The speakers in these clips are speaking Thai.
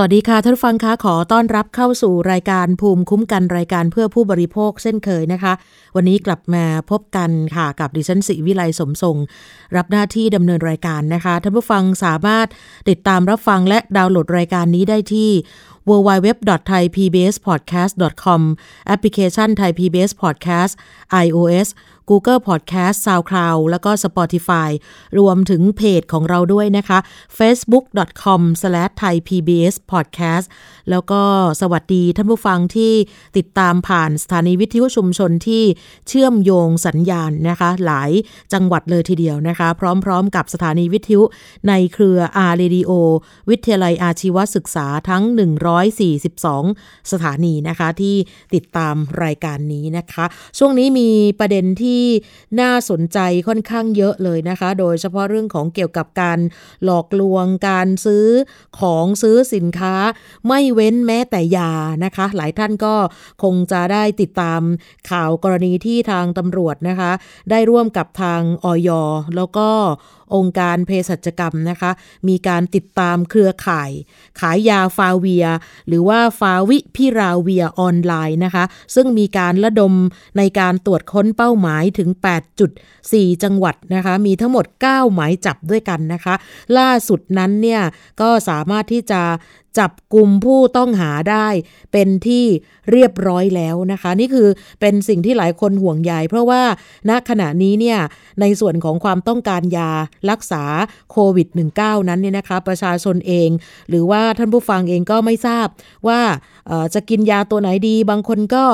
วัสดีค่ะท่านผู้ฟังคะขอต้อนรับเข้าสู่รายการภูมิคุ้มกันรายการเพื่อผู้บริโภคเช่นเคยนะคะ วันนี้กลับมาพบกันค่ะกับดิฉันสิวิไลสมทรง รับหน้าที่ดำเนินรายการนะคะท่านผู้ฟังสามารถติดตามรับฟังและดาวน์โหลดรายการนี้ได้ที่ www.thaipbspodcast.com แอปพลิเคชัน Thai PBS Podcast iOS Google Podcast SoundCloud แล้วก็ Spotify รวมถึงเพจของเราด้วยนะคะ facebook.com/thaipbspodcast แล้วก็สวัสดีท่านผู้ฟังที่ติดตามผ่านสถานีวิทยุชุมชนที่เชื่อมโยงสัญญาณนะคะ หลายจังหวัดเลยทีเดียวนะคะ พร้อมๆกับสถานีวิทยุในเครือ R Radio วิทยาลัยอาชีวศึกษาทั้ง 142 สถานีนะคะที่ติดตามรายการนี้นะคะ ช่วงนี้มีประเด็นที่น่าสนใจค่อนข้างเยอะเลยนะคะ โดยเฉพาะเรื่องของเกี่ยวกับการหลอกลวงการซื้อของซื้อสินค้า ไม่เว้นแม้แต่ยานะคะ หลายท่านก็คงจะได้ติดตามข่าวกรณีที่ทางตำรวจนะคะ ได้ร่วมกับทางออยแล้วก็ องค์การเภสัชกรรมนะคะ มีการติดตามเครือข่าย ขายยาฟาเวีย หรือว่าฟาวิพิราเวียออนไลน์นะคะ ซึ่งมีการระดมในการตรวจค้นเป้าหมายถึง 8 จุด4 จังหวัดนะคะมีทั้งหมด 9 หมายจับด้วยกันนะคะ ล่าสุดนั้นเนี่ยก็สามารถที่จะจับกลุ่มผู้ต้องหาได้เป็นที่เรียบร้อยแล้วนะคะ นี่คือเป็นสิ่งที่หลายคนห่วงใยเพราะว่าณขณะนี้เนี่ยในส่วนของความต้องการยารักษาโควิด -19 นั้นเนี่ยนะคะ ประชาชนเอง หรือว่าท่านผู้ฟังเองก็ไม่ทราบว่าจะกินยาตัวไหนดี บางคนก็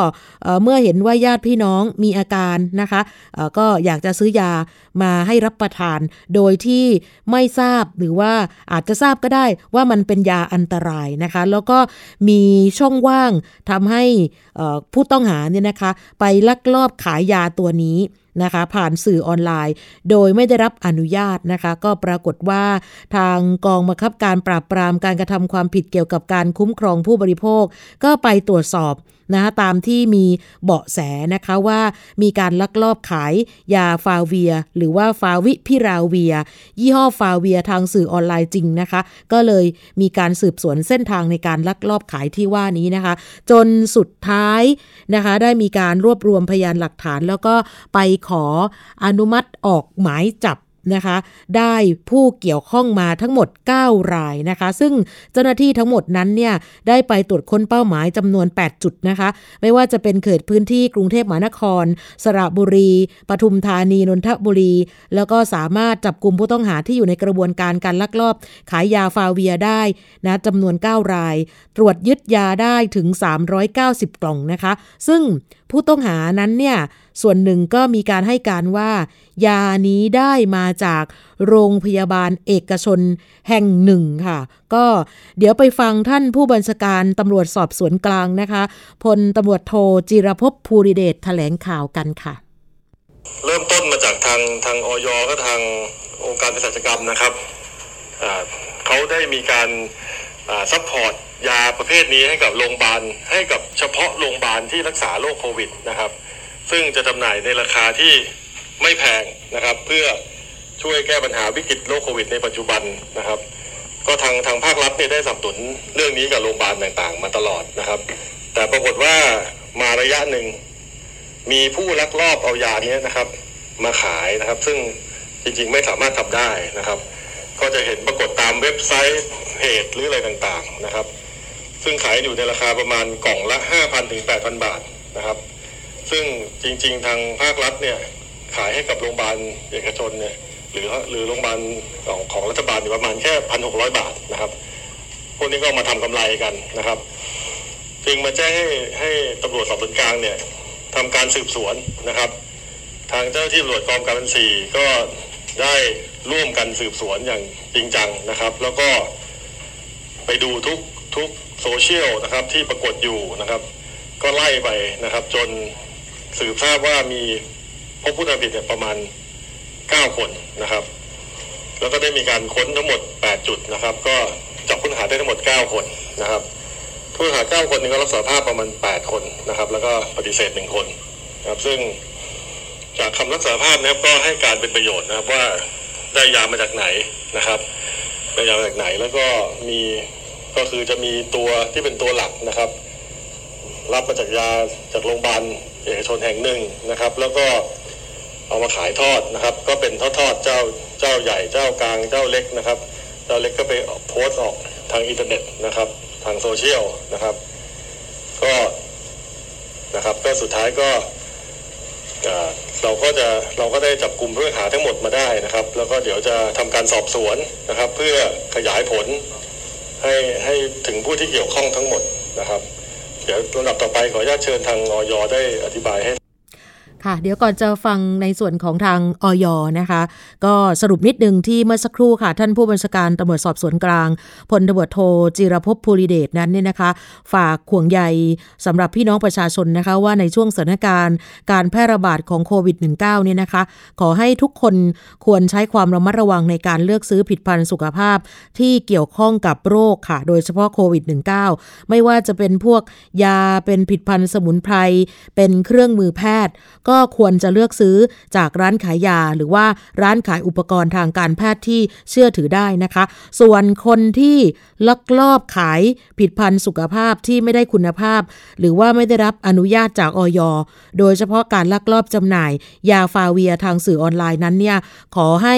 เมื่อเห็นว่าญาติพี่น้องมีอาการนะคะก็อยากจะซื้อยามาให้รับประทาน โดยที่ไม่ทราบหรือว่าอาจจะทราบก็ได้ว่ามันเป็นยาอันตรายนะคะ แล้วก็มีช่องว่างทำให้ผู้ต้องหาเนี่ยนะคะ ไปลักลอบขายยาตัวนี้นะคะผ่านสื่อออนไลน์ โดยไม่ได้รับอนุญาตนะคะ ก็ปรากฏว่าทางกองบังคับการปราบปรามการกระทำความผิดเกี่ยวกับการคุ้มครองผู้บริโภค ก็ไปตรวจสอบ นะคะตามที่มีเบาะแสนะคะว่ามีการลักลอบขายยาฟาเวีย หรือว่าฟาวิพิราเวีย ยี่ห้อฟาเวียทางสื่อออนไลน์จริงนะคะ ก็เลยมีการสืบสวนเส้นทางในการลักลอบขายที่ว่านี้นะคะ จนสุดท้ายนะคะ ได้มีการรวบรวมพยานหลักฐาน แล้วก็ไปขออนุมัติออกหมายจับ นะคะ ได้ผู้เกี่ยวข้องมาทั้งหมด 9 รายนะคะ ซึ่งเจ้าหน้าที่ทั้งหมดนั้นเนี่ยได้ไปตรวจค้นเป้าหมายจำนวน 8 จุดนะคะ ไม่ว่าจะเป็นเขตพื้นที่กรุงเทพมหานคร สระบุรี ปทุมธานี นนทบุรี แล้วก็สามารถจับกลุ่มผู้ต้องหาที่อยู่ในกระบวนการการลักลอบ ขายยาฟาเวียได้นะจำนวน 9 ราย ตรวจยึดยาได้ถึง 390 กล่องนะคะ ซึ่งผู้ต้องหานั้นเนี่ยส่วนหนึ่งก็มีการให้การว่า ยานี้ได้มาจากโรงพยาบาลเอกชนแห่งหนึ่งค่ะ ก็เดี๋ยวไปฟังท่านผู้บัญชาการตำรวจสอบสวนกลางนะคะพลตำรวจโทจิรพภูริเดชแถลงข่าวกันค่ะ เริ่มต้นมาจากทางทางอย.ก็ทางองค์การเภสัชกรรมนะครับเขาได้มีการ support ยาประเภทนี้ให้กับโรงพยาบาลให้กับเฉพาะโรงพยาบาลที่รักษาโรคโควิดนะครับ ซึ่งจะจำหน่ายในราคาที่ไม่แพงนะครับ เพื่อช่วยแก้ปัญหาวิกฤตโรคโควิด ในปัจจุบันนะครับ ก็ทางทางภาครัฐเนี่ยได้สนับสนุนเรื่องนี้กับโรงพยาบาลต่างๆ มาตลอดนะครับ แต่ปรากฏว่ามาระยะหนึ่งมีผู้ลักลอบเอายานี้นะครับ มาขายนะครับ ซึ่งจริงๆไม่สามารถทำได้นะครับ ก็จะเห็นปรากฏตามเว็บไซต์เพจหรืออะไรต่างๆนะครับ ซึ่งขายอยู่ในราคาประมาณกล่องละ 5,000ถึง8,000 บาทนะครับ ซึ่งจริงๆ ทางภาครัฐเนี่ยขายให้กับโรงพยาบาลเอกชนเนี่ยหรือหรือโรงพยาบาลของของรัฐบาลอยู่ประมาณแค่พันหกร้อยบาทนะครับ พวกนี้ก็มาทำกำไรกันนะครับจึงมาแจ้งให้ให้ตำรวจสอบสวนกลางเนี่ยทำการสืบสวนนะครับ ทางเจ้าหน้าที่ตำรวจกองการบัญชีก็ได้ ร่วมกันสืบสวนอย่างจริงจังนะครับ แล้วก็ไปดูทุกทุกโซเชียลนะครับที่ปรากฏอยู่นะครับ ก็ไล่ไปนะครับ จนสืบทราบว่ามีพบผู้ทำผิดเนี่ยประมาณ 9 คนนะครับ แล้วก็ได้มีการค้นทั้งหมด 8 จุดนะครับ ก็จับผู้ต้องหาได้ทั้งหมด 9 คนนะครับผู้ต้องหาเก้าคนนี้ก็รับสารภาพประมาณแปดคนนะครับ แล้วก็ปฏิเสธหนึ่งคนนะครับ ซึ่งจากคำรับสารภาพนะครับก็ให้การเป็นประโยชน์นะครับว่า ได้ยามาจากไหนนะครับได้ยามาจากไหนแล้วก็มีก็คือจะมีตัวที่เป็นตัวหลักนะครับ รับมาจากยาจากโรงพยาบาลเอกชนแห่งหนึ่งนะครับ แล้วก็เอามาขายทอดนะครับ ก็เป็นทอดทอดเจ้าเจ้าใหญ่เจ้ากลางเจ้าเล็กนะครับ เจ้าเล็กก็ไปโพสต์ออกทางอินเทอร์เน็ตนะครับ ทางโซเชียลนะครับ ก็นะครับก็สุดท้ายก็ เราก็จะเราก็ได้จับกลุ่มผู้ต้องหาทั้งหมดมาได้นะครับ แล้วก็เดี๋ยวจะทำการสอบสวนนะครับ เพื่อขยายผลให้ให้ถึงผู้ที่เกี่ยวข้องทั้งหมดนะครับ เดี๋ยวลำดับต่อไปขออนุญาตเชิญทางออยได้อธิบายให้ ค่ะ เดี๋ยวก่อนจะฟังในส่วนของทางออยนะคะ ก็สรุปนิดนึงที่เมื่อสักครู่ค่ะ ท่านผู้บัญชาการตำรวจสอบสวนกลางพลตำรวจโทจิรภพภูริเดชนั้นเนี่ยนะคะ ฝากข่วงใยสำหรับพี่น้องประชาชนนะคะ ว่าในช่วงสถานการณ์การแพร่ระบาดของโควิด -19 เนี่ยนะคะ ขอให้ทุกคนควรใช้ความระมัดระวังในการเลือกซื้อผิดพันธ์สุขภาพที่เกี่ยวข้องกับโรคค่ะ โดยเฉพาะโควิด -19 ไม่ว่าจะเป็นพวกยาเป็นผิดพันธ์สมุนไพรเป็นเครื่องมือแพทย์ ก็็ควรจะเลือกซื้อจากร้านขายยา หรือว่าร้านขายอุปกรณ์ทางการแพทย์ที่เชื่อถือได้นะคะ ส่วนคนที่ลักลอบขายผลิดพันธ์สุขภาพที่ไม่ได้คุณภาพ หรือว่าไม่ได้รับอนุญาตจากออยโดยเฉพาะการลักลอบจำหน่าย ยาฟาเวียทางสื่อออนไลน์นั้นเนี่ยขอให้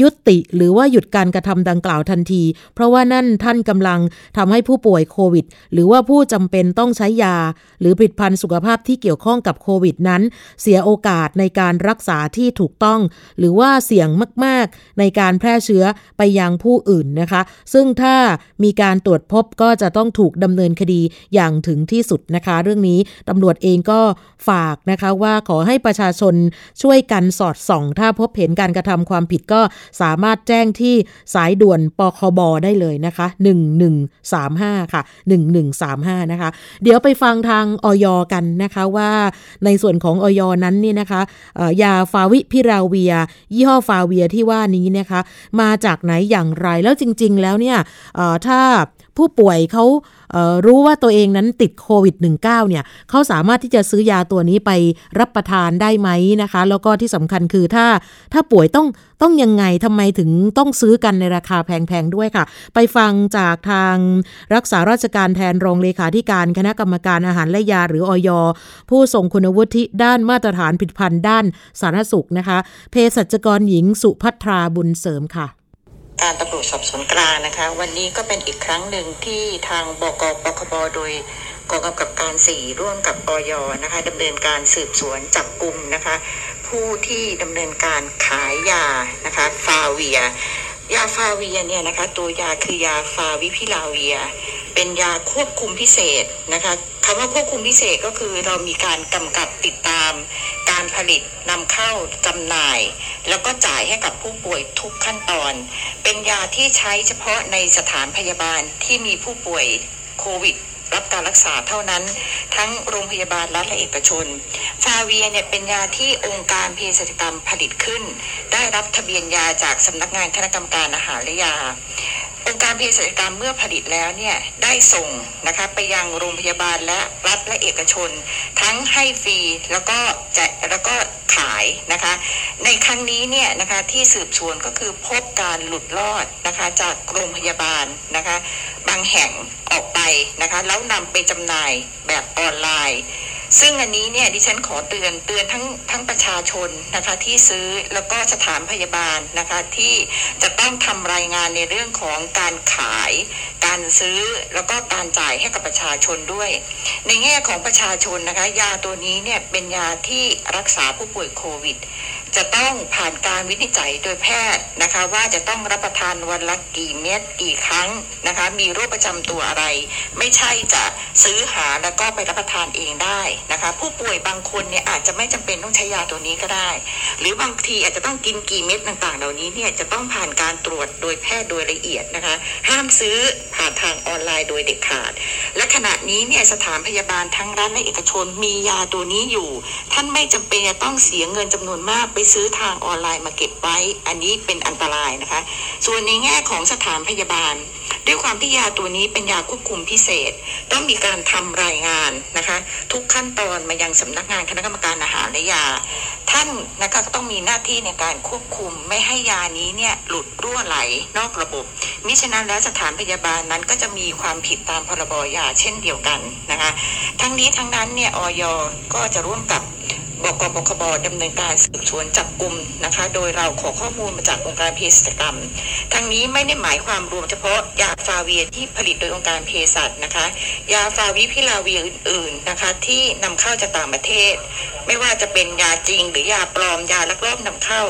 ยุติหรือว่าหยุดการกระทำดังกล่าวทันที เพราะว่านั่นท่านกำลังทำให้ผู้ป่วยโควิด หรือว่าผู้จำเป็นต้องใช้ยา หรือผลิตภัณฑ์สุขภาพที่เกี่ยวข้องกับโควิดนั้น เสียโอกาสในการรักษาที่ถูกต้อง หรือว่าเสี่ยงมาก ๆ ในการแพร่เชื้อไปยังผู้อื่นนะคะ ซึ่งถ้ามีการตรวจพบก็จะต้องถูกดำเนินคดีอย่างถึงที่สุดนะคะ เรื่องนี้ตำรวจเองก็ฝากนะคะว่าขอให้ประชาชนช่วยกันสอดส่อง ถ้าพบเห็นการกระทำความผิดก็สามารถแจ้งที่สายด่วนปคบได้เลยนะคะ 1135 ค่ะ 1135 นะคะ เดี๋ยวไปฟังทางออยกันนะคะว่าในส่วนของออยนั้นนี่นะคะยาฟาวิพิราเวีย ยี่ห้อฟาเวียที่ว่านี้นะคะ มาจากไหนอย่างไรแล้วจริง ๆ แล้วเนี่ยถ้า ผู้ป่วยเขาเรู้ว่าตัวเองนั้นติดโควิด -19 เนี่ยเขาสามารถที่จะซื้อยาตัวนี้ไปรับประทานได้ไหมนะคะ แล้วก็ที่สำคัญคือถ้าถ้าป่วยต้องต้องยังไงทำไมถึงต้องซื้อกันในราคาแพงๆด้วยค่ะ ไปฟังจากทางรักษาราชการแทนรองเลขาธิการคณะกรรมการอาหารและยาหรืออย ผู้ทรงคุณวุฒิด้านมาตรฐานผลิตภัณฑ์ด้านสาธารณสุขนะคะเภสัชกรหญิงสุพัทราบุญเสริมค่ะ การตำรวจสอบสวนกลางนะคะ วันนี้ก็เป็นอีกครั้งหนึ่งที่ทางบกปคบโดยกองกำกับการสี่ร่วมกับออยนะคะดำเนินการสืบสวนจับกลุ่มนะคะ ผู้ที่ดำเนินการขายยานะคะฟาเวีย ยาฟาเวียเนี่ยนะคะตัวยาคือยาฟาวิพิลาเวีย เป็นยาควบคุมพิเศษนะคะคำว่าควบคุมพิเศษก็คือเรามีการกำกับติดตาม การผลิตนำเข้าจำหน่าย แล้วก็จ่ายให้กับผู้ป่วยทุกขั้นตอน เป็นยาที่ใช้เฉพาะในสถานพยาบาลที่มีผู้ป่วยโควิด รับการรักษาเท่านั้น ทั้งโรงพยาบาลรัฐและเอกชน ฟาเวียเนี่ยเป็นยาที่องค์การเภสัชกรรมผลิตขึ้น ได้รับทะเบียนยาจากสำนักงานคณะกรรมการอาหารและยา องค์การเภสัชกรรมเมื่อผลิตแล้วเนี่ยได้ส่งนะคะไปยังโรงพยาบาลและรัฐและเอกชน ทั้งให้ฟรีแล้วก็จกแล้วก็ขายนะคะในครั้งนี้เนี่ยนะคะที่สืบสวนก็คือพบการหลุดรอดนะคะจากโรงพยาบาลนะคะบางแห่งออกไปนะคะแล้วนำไปจำหน่ายแบบออนไลน์ ซึ่งอันนี้เนี่ยดิฉันขอเตือนเตือนทั้งทั้งประชาชนนะคะที่ซื้อแล้วก็สถานพยาบาลนะคะที่จะต้องทำรายงานในเรื่องของการขาย การซื้อแล้วก็การจ่ายให้กับประชาชนด้วย ในแง่ของประชาชนนะคะยาตัวนี้เนี่ยเป็นยาที่รักษาผู้ป่วยโควิด จะต้องผ่านการวินิจฉัยโดยแพทย์นะคะ ว่าจะต้องรับประทานวันละกี่เม็ดกี่ครั้งนะคะ มีโรคประจำตัวอะไร ไม่ใช่จะซื้อหาแล้วก็ไปรับประทานเองได้นะคะ ผู้ป่วยบางคนเนี่ยอาจจะไม่จำเป็นต้องใช้ยาตัวนี้ก็ได้ หรือบางทีอาจจะต้องกินกี่เม็ดต่างๆ เหล่านี้เนี่ยจะต้องผ่านการตรวจโดยแพทย์โดยละเอียดนะคะ ห้ามซื้อผ่านทางออนไลน์โดยเด็ดขาด และขณะนี้เนี่ยสถานพยาบาลทั้งรัฐและเอกชนมียาตัวนี้อยู่ ท่านไม่จำเป็นจะต้องเสียเงินจำนวนมากไปซื้อทางออนไลน์มาเก็บไว้ อันนี้เป็นอันตรายนะคะ ส่วนในแง่ของสถานพยาบาล ด้วยความที่ยาตัวนี้เป็นยาควบคุมพิเศษ ต้องมีการทำรายงานนะคะ ทุกขั้นตอนมายังสำนักงานคณะกรรมการอาหารและยา ท่านนะคะก็ต้องมีหน้าที่ในการควบคุมไม่ให้ยานี้เนี่ยหลุดรั่วไหลนอกระบบ มิฉะนั้นแล้วสถานพยาบาลนั้นก็จะมีความผิดตามพรบยาเช่นเดียวกันนะคะ ทั้งนี้ทั้งนั้นเนี่ยออยก็จะร่วมกับ บกบคบดำเนินการสืบสวนจับกลุ่มนะคะ โดยเราขอข้อมูลมาจากองค์การเภสัชกรรม ทั้งนี้ไม่ได้หมายความรวมเฉพาะยาฟาเวียที่ผลิตโดยองค์การเภสัชนะคะ ยาฟาวิพิลาเวียอื่นๆนะคะ ที่นำเข้าจากต่างประเทศ ไม่ว่าจะเป็นยาจริงหรือยาปลอมยาลักลอบนำเข้า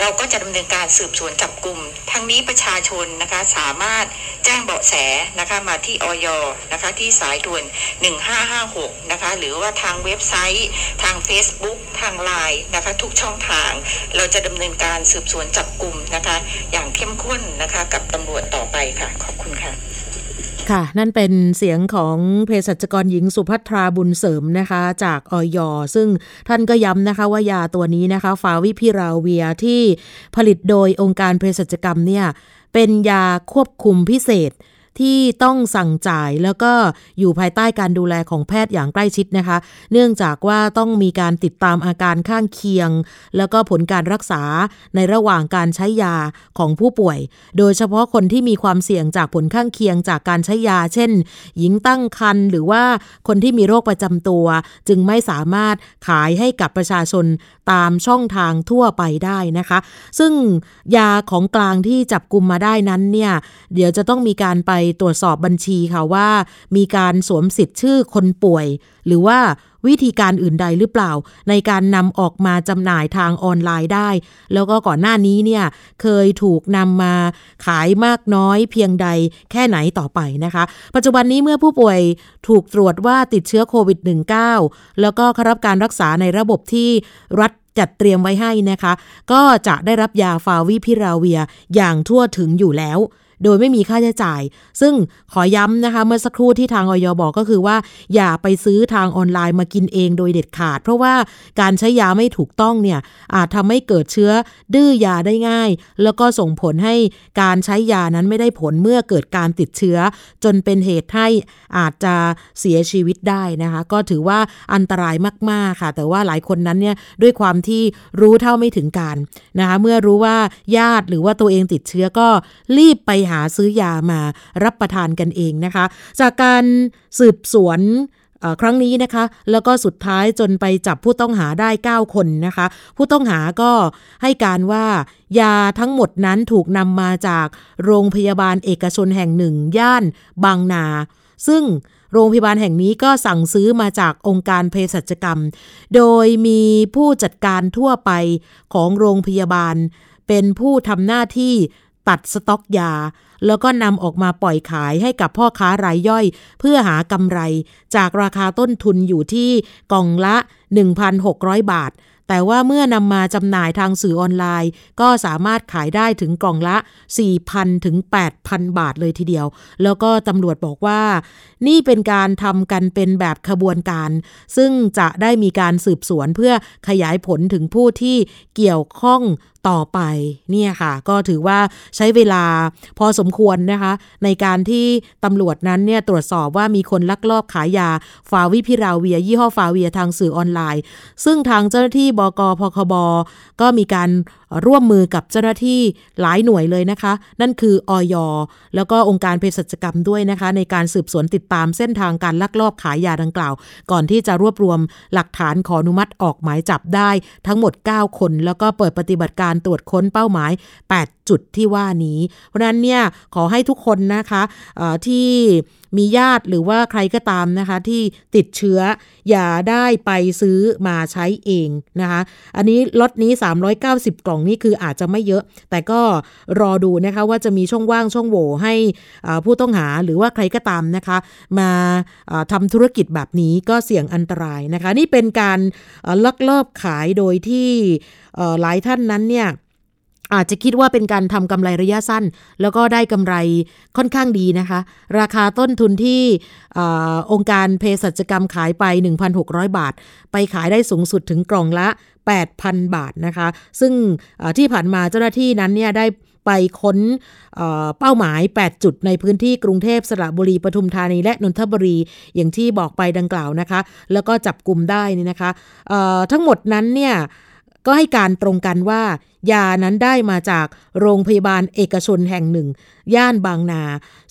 เราก็จะดำเนินการสืบสวนจับกลุ่ม ทั้งนี้ประชาชนนะคะสามารถแจ้งเบาะแสนะคะมาที่ออยนะคะที่สายด่วน 1556 นะคะหรือว่าทางเว็บไซต์ ทาง Facebook ทางไลน์นะคะทุกช่องทาง เราจะดำเนินการสืบสวนจับกลุ่มนะคะ อย่างเข้มข้นนะคะกับตำรวจต่อไปค่ะ ขอบคุณค่ะ ค่ะ นั่นเป็นเสียงของเภสัชกรหญิงสุภัทราบุญเสริมนะคะ จากออยซึ่งท่านก็ย้ำนะคะว่ายาตัวนี้นะคะ ฟาวิพิราเวียที่ผลิตโดยองค์การเภสัชกรรมเนี่ยเป็นยาควบคุมพิเศษ ที่ต้องสั่งจ่ายแล้วก็อยู่ภายใต้การดูแลของแพทย์อย่างใกล้ชิดนะคะ เนื่องจากว่าต้องมีการติดตามอาการข้างเคียง แล้วก็ผลการรักษาในระหว่างการใช้ยาของผู้ป่วย โดยเฉพาะคนที่มีความเสี่ยงจากผลข้างเคียงจากการใช้ยา เช่น หญิงตั้งครรภ์หรือว่าคนที่มีโรคประจำตัว จึงไม่สามารถขายให้กับประชาชนตามช่องทางทั่วไปได้นะคะ ซึ่งยาของกลางที่จับกลุ่มมาได้นั้นเนี่ยเดี๋ยวจะต้องมีการไปตรวจสอบบัญชีค่ะว่า มีการสวมสิทธิ์ชื่อคนป่วย หรือว่าวิธีการอื่นใดหรือเปล่า ในการนำออกมาจำหน่ายทางออนไลน์ได้ แล้วก็ก่อนหน้านี้เนี่ยเคยถูกนำมาขายมากน้อยเพียงใดแค่ไหนต่อไปนะคะ ปัจจุบันนี้เมื่อผู้ป่วยถูกตรวจว่าติดเชื้อโควิด -19 แล้วก็รับการรักษาในระบบที่รัฐจัดเตรียมไว้ให้นะคะ ก็จะได้รับยาฟาวิพิราเวียอย่างทั่วถึงอยู่แล้ว โดยไม่มีค่าใช้จ่าย ซึ่งขอย้ำนะคะเมื่อสักครู่ที่ทางออยบอกก็คือว่า อย่าไปซื้อทางออนไลน์มากินเองโดยเด็ดขาด เพราะว่าการใช้ยาไม่ถูกต้องเนี่ยอาจทำให้เกิดเชื้อดื้อยาได้ง่าย แล้วก็ส่งผลให้การใช้ยานั้นไม่ได้ผลเมื่อเกิดการติดเชื้อ จนเป็นเหตุให้อาจจะเสียชีวิตได้นะคะ ก็ถือว่าอันตรายมาก ๆ ค่ะ แต่ว่าหลายคนนั้นเนี่ยด้วยความที่รู้เท่าไม่ถึงการนะคะเมื่อรู้ว่าญาติหรือว่าตัวเองติดเชื้อก็รีบไปหาหาซื้อยามารับประทานกันเองนะคะ จากการสืบสวนครั้งนี้นะคะ แล้วก็สุดท้ายจนไปจับผู้ต้องหาได้ 9 คนนะคะ ผู้ต้องหาก็ให้การว่ายาทั้งหมดนั้นถูกนำมาจากโรงพยาบาลเอกชนแห่งหนึ่ง ย่านบางนา ซึ่งโรงพยาบาลแห่งนี้ก็สั่งซื้อมาจากองค์การเภสัชกรรม โดยมีผู้จัดการทั่วไปของโรงพยาบาล เป็นผู้ทำหน้าที่ ตัดสต็อกยา แล้วก็นำออกมาปล่อยขายให้กับพ่อค้ารายย่อย เพื่อหากำไร จากราคาต้นทุนอยู่ที่กล่องละ 1,600 บาท แต่ว่าเมื่อนำมาจำหน่ายทางสื่อออนไลน์ ก็สามารถขายได้ถึงกล่องละ 4,000 ถึง 8,000 บาทเลยทีเดียว แล้วก็ตำรวจบอกว่า นี่เป็นการทำกันเป็นแบบขบวนการ ซึ่งจะได้มีการสืบสวนเพื่อขยายผลถึงผู้ที่เกี่ยวข้อง ต่อไปเนี่ยค่ะก็ถือว่าใช้เวลาพอสมควรนะคะ ในการที่ตำรวจนั้นเนี่ยตรวจสอบว่ามีคนลักลอบขายยาฟาวิพิราเวีย ยี่ห้อฟาเวียทางสื่อออนไลน์ ซึ่งทางเจ้าหน้าที่บกพคบก็มีการร่วมมือกับเจ้าหน้าที่หลายหน่วยเลยนะคะ นั่นคืออยแล้วก็องค์การเภสัชกรรมด้วยนะคะ ในการสืบสวนติดตามเส้นทางการลักลอบขายยาดังกล่าว ก่อนที่จะรวบรวมหลักฐานขออนุมัติออกหมายจับได้ทั้งหมด 9 คน แล้วก็เปิดปฏิบัติการตรวจค้นเป้าหมาย 8 จุดที่ว่านี้ เพราะนั้นเนี่ยขอให้ทุกคนนะคะที่ มีญาติหรือว่าใครก็ตามนะคะที่ติดเชื้ออย่าได้ไปซื้อมาใช้เองนะคะ อันนี้ล็อตนี้ 390 กล่องนี่คืออาจจะไม่เยอะ แต่ก็รอดูนะคะว่าจะมีช่องว่างช่องโหว่ให้ผู้ต้องหาหรือว่าใครก็ตามนะคะ มาทำธุรกิจแบบนี้ก็เสี่ยงอันตรายนะคะ นี่เป็นการลักลอบขายโดยที่หลายท่านนั้นเนี่ย อาจจะคิดว่าเป็นการทำกำไรระยะสั้น แล้วก็ได้กำไรค่อนข้างดีนะคะ ราคาต้นทุนที่อองค์การเภสัชกรรมขายไป 1,600 บาท ไปขายได้สูงสุดถึงกล่องละ 8,000 บาทนะคะ ซึ่งที่ผ่านมาเจ้าหน้าที่นั้นเนี่ยได้ไปค้นเป้าหมาย 8 จุดในพื้นที่กรุงเทพสระบุรีปทุมธานี และนนทบุรี อย่างที่บอกไปดังกล่าวนะคะ แล้วก็จับกลุ่มได้นี่นะคะทั้งหมดนั้นเนี่ย ก็ให้การตรงกันว่ายานั้นได้มาจากโรงพยาบาลเอกชนแห่งหนึ่ง ย่านบางนา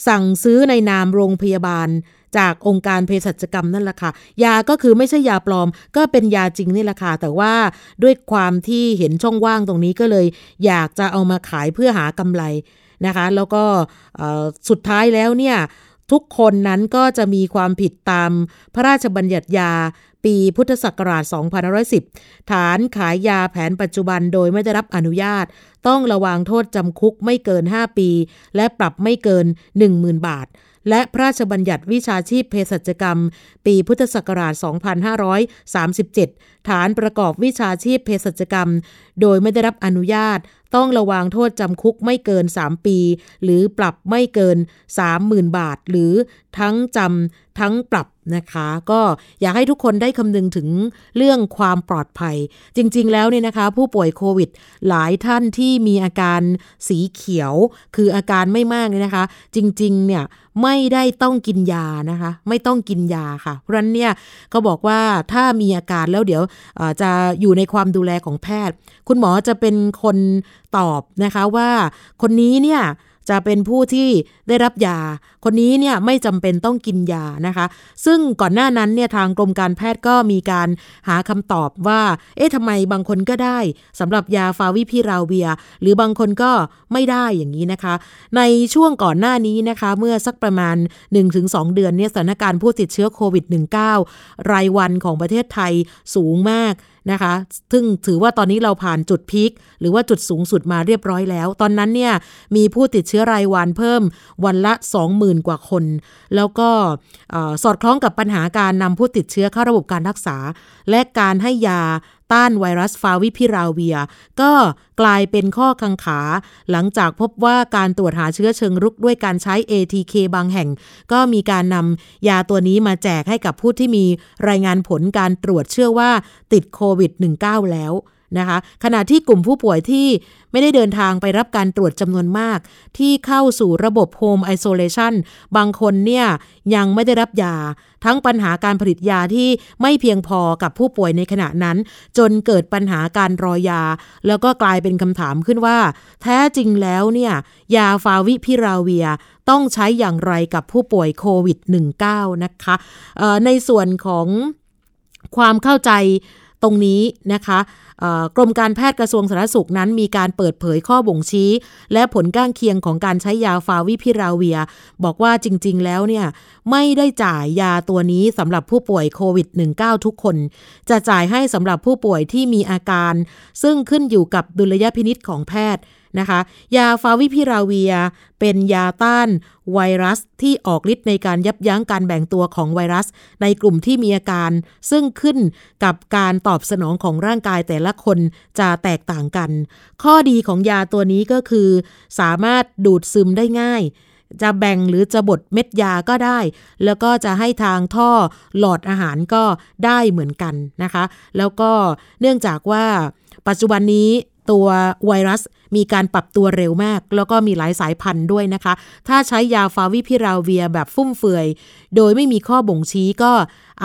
สั่งซื้อในนามโรงพยาบาล จากองค์การเภสัชกรรมนั่นแหละค่ะ ยาก็คือไม่ใช่ยาปลอม ก็เป็นยาจริงนี่แหละค่ะ แต่ว่าด้วยความที่เห็นช่องว่างตรงนี้ก็เลย อยากจะเอามาขายเพื่อหากำไรนะคะ แล้วก็สุดท้ายแล้วเนี่ยทุกคนนั้นก็จะมีความผิดตามพระราชบัญญัติยา ปีพุทธศักราช2510 ฐานขายยาแผนปัจจุบันโดยไม่ได้รับอนุญาต ต้องระวังโทษจำคุกไม่เกิน 5 ปี และปรับไม่เกิน 10,000 บาท และพระราชบัญญัติวิชาชีพเภสัชกรรม ปีพุทธศักราช 2537 ฐานประกอบวิชาชีพเภสัชกรรม โดยไม่ได้รับอนุญาต ต้องระวางโทษจำคุกไม่เกิน 3 ปี หรือปรับไม่เกิน 30,000 บาท หรือทั้งจำทั้งปรับนะคะ ก็อยากให้ทุกคนได้คำนึงถึงเรื่องความปลอดภัย จริงๆ แล้วเนี่ยนะคะ ผู้ป่วยโควิด หลายท่านที่มีอาการสีเขียว คืออาการไม่มากเลยนะคะ จริงๆ เนี่ยไม่ได้ต้องกินยานะคะ ไม่ต้องกินยาค่ะ เพราะนั้นเนี่ยก็บอกว่าถ้ามีอาการแล้วเดี๋ยวจะอยู่ในความดูแลของแพทย์ คุณหมอจะเป็นคน ตอบนะคะว่าคนนี้เนี่ยจะเป็นผู้ที่ได้รับยา คนนี้เนี่ยไม่จำเป็นต้องกินยานะคะ ซึ่งก่อนหน้านั้นเนี่ยทางกรมการแพทย์ก็มีการหาคำตอบว่า เอ๊ะทำไมบางคนก็ได้สำหรับยาฟาวิพิราเวีย หรือบางคนก็ไม่ได้อย่างนี้นะคะ ในช่วงก่อนหน้านี้นะคะ เมื่อสักประมาณ 1-2 เดือนเนี่ยสถานการณ์ผู้ติดเชื้อโควิด -19 รายวันของประเทศไทยสูงมากนะคะ ซึ่งถือว่าตอนนี้เราผ่านจุดพีคหรือว่าจุดสูงสุดมาเรียบร้อยแล้ว ตอนนั้นเนี่ยมีผู้ติดเชื้อรายวันเพิ่มวันละ 20,000 กว่าคน แล้วก็สอดคล้องกับปัญหาการนำผู้ติดเชื้อเข้าระบบการรักษา และการให้ยา ต้านไวรัสฟาวิพิราเวีย ก็กลายเป็นข้อกังขา หลังจากพบว่าการตรวจหาเชื้อเชิงรุกด้วยการใช้ ATK บางแห่ง ก็มีการนำยาตัวนี้มาแจกให้กับผู้ที่มีรายงานผลการตรวจเชื่อว่าติดโควิด -19 แล้ว นะคะขณะที่กลุ่มผู้ป่วยที่ไม่ได้เดินทางไปรับการตรวจจำนวนมาก ที่เข้าสู่ระบบโฮมไอโซเลชันบางคนเนี่ยยังไม่ได้รับยา ทั้งปัญหาการผลิตยาที่ไม่เพียงพอกับผู้ป่วยในขณะนั้น จนเกิดปัญหาการรอยา แล้วก็กลายเป็นคำถามขึ้นว่า แท้จริงแล้วเนี่ยยาฟาวิพิราเวียต้องใช้อย่างไรกับผู้ป่วยโควิด -19 นะคะในส่วนของความเข้าใจ ตรงนี้นะคะกรมการแพทย์กระทรวงสาธารณสุขนั้นมีการเปิดเผยข้อบ่งชี้ และผลก้างเคียงของการใช้ยาฟาวิพิราเวีย บอกว่าจริง ๆ แล้วเนี่ยไม่ได้จ่ายยาตัวนี้สำหรับผู้ป่วยโควิด -19 ทุกคน จะจ่ายให้สำหรับผู้ป่วยที่มีอาการ ซึ่งขึ้นอยู่กับดุลยพินิษของแพทย์ นะคะ ยาฟาวิพิราเวีย เป็นยาต้านไวรัสที่ออกฤทธิ์ในการยับยั้งการแบ่งตัวของไวรัส ในกลุ่มที่มีอาการ ซึ่งขึ้นกับการตอบสนองของร่างกายแต่ละคนจะแตกต่างกัน ข้อดีของยาตัวนี้ก็คือ สามารถดูดซึมได้ง่ายจะแบ่งหรือจะบดเม็ดยาก็ได้ แล้วก็จะให้ทางท่อหลอดอาหารก็ได้เหมือนกันนะคะ แล้วก็เนื่องจากว่าปัจจุบันนี้ ตัวไวรัสมีการปรับตัวเร็วมาก แล้วก็มีหลายสายพันธุ์ด้วยนะคะ ถ้าใช้ยาฟาวิพิราเวียแบบฟุ่มเฟือย โดยไม่มีข้อบ่งชี้ก็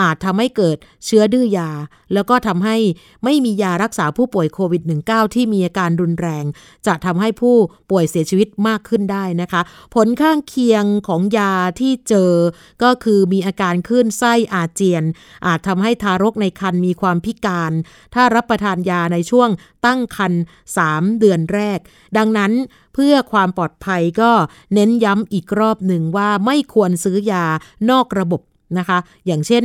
อาจทำให้เกิดเชื้อดื้อยา แล้วก็ทำให้ไม่มียารักษาผู้ป่วยโควิด -19 ที่มีอาการรุนแรง จะทำให้ผู้ป่วยเสียชีวิตมากขึ้นได้นะคะ ผลข้างเคียงของยาที่เจอ ก็คือมีอาการขึ้นไส้อาเจียน อาจทำให้ทารกในครรภ์มีความพิการ ถ้ารับประทานยาในช่วงตั้งครรภ์3เดือนแรก ดังนั้น เพื่อความปลอดภัยก็เน้นย้ำอีกรอบหนึ่งว่าไม่ควรซื้อยานอกระบบนะคะ อย่างเช่น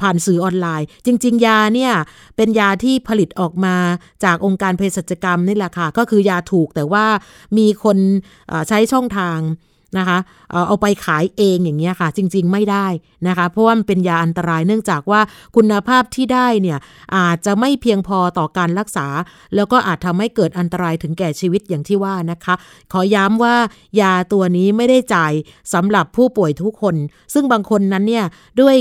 ผ่านสื่อออนไลน์ จริง ๆ ยาเนี่ย เป็นยาที่ผลิตออกมาจากองค์การเภสัชกรรมนี่แหละค่ะ ก็คือยาถูกแต่ว่ามีคนใช้ช่องทาง นะคะเอาไปขายเองอย่างเงี้ยค่ะ จริง ๆไม่ได้นะคะ เพราะว่ามันเป็นยาอันตรายเนื่องจากว่าคุณภาพที่ได้เนี่ยอาจจะไม่เพียงพอต่อการรักษา แล้วก็อาจทำให้เกิดอันตรายถึงแก่ชีวิตอย่างที่ว่านะคะ ขอย้ำว่ายาตัวนี้ไม่ได้จ่ายสำหรับผู้ป่วยทุกคน ซึ่งบางคนนั้นเนี่ยด้วย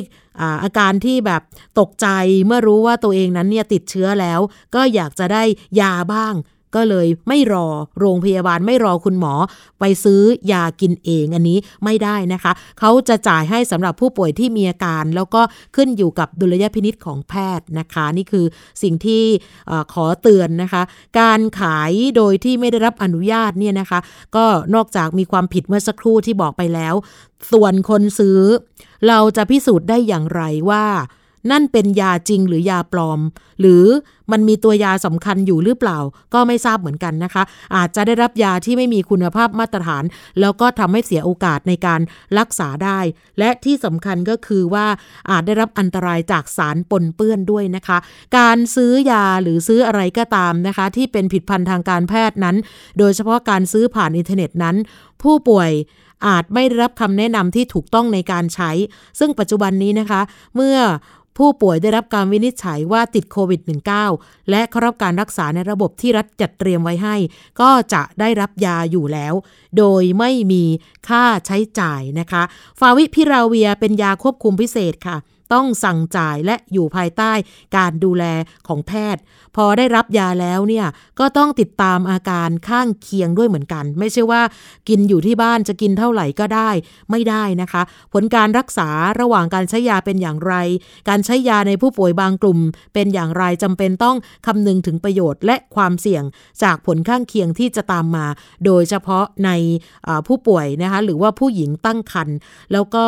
อาการที่แบบตกใจเมื่อรู้ว่าตัวเองนั้นเนี่ยติดเชื้อแล้ว ก็อยากจะได้ยาบ้าง ก็เลยไม่รอโรงพยาบาลไม่รอคุณหมอ ไปซื้อยากินเองอันนี้ไม่ได้นะคะ เขาจะจ่ายให้สำหรับผู้ป่วยที่มีอาการ แล้วก็ขึ้นอยู่กับดุลยพินิษของแพทย์นะคะ นี่คือสิ่งที่ขอเตือนนะคะ การขายโดยที่ไม่ได้รับอนุญาตเนี่ยนะคะ ก็นอกจากมีความผิดเมื่อสักครู่ที่บอกไปแล้ว ส่วนคนซื้อ เราจะพิสูจน์ได้อย่างไรว่า นั่นเป็นยาจริงหรือยาปลอม หรือมันมีตัวยาสำคัญอยู่หรือเปล่า ก็ไม่ทราบเหมือนกันนะคะ อาจจะได้รับยาที่ไม่มีคุณภาพมาตรฐาน แล้วก็ทำให้เสียโอกาสในการรักษาได้ และที่สำคัญก็คือว่าอาจได้รับอันตรายจากสารปนเปื้อนด้วยนะคะ การซื้อยาหรือซื้ออะไรก็ตามนะคะ ที่เป็นผิดพันธ์ทางการแพทย์นั้น โดยเฉพาะการซื้อผ่านอินเทอร์เน็ตนั้น ผู้ป่วยอาจไม่ได้รับคำแนะนำที่ถูกต้องในการใช้ ซึ่งปัจจุบันนี้นะคะ เมื่อ ผู้ป่วยได้รับการวินิจฉัยว่าติดโควิด -19 และเข้ารับการรักษาในระบบที่รัฐจัดเตรียมไว้ให้ ก็จะได้รับยาอยู่แล้ว โดยไม่มีค่าใช้จ่ายนะคะ ฟาวิพิราเวียเป็นยาควบคุมพิเศษค่ะ ต้องสั่งจ่ายและอยู่ภายใต้การดูแลของแพทย์ พอได้รับยาแล้วเนี่ยก็ต้องติดตามอาการข้างเคียงด้วยเหมือนกัน ไม่ใช่ว่ากินอยู่ที่บ้านจะกินเท่าไหร่ก็ได้ไม่ได้นะคะ ผลการรักษาระหว่างการใช้ยาเป็นอย่างไร การใช้ยาในผู้ป่วยบางกลุ่ม เป็นอย่างไรจำเป็นต้องคำนึงถึงประโยชน์และความเสี่ยงจากผลข้างเคียงที่จะตามมา โดยเฉพาะในผู้ป่วยนะคะหรือว่าผู้หญิงตั้งครรภ์แล้วก็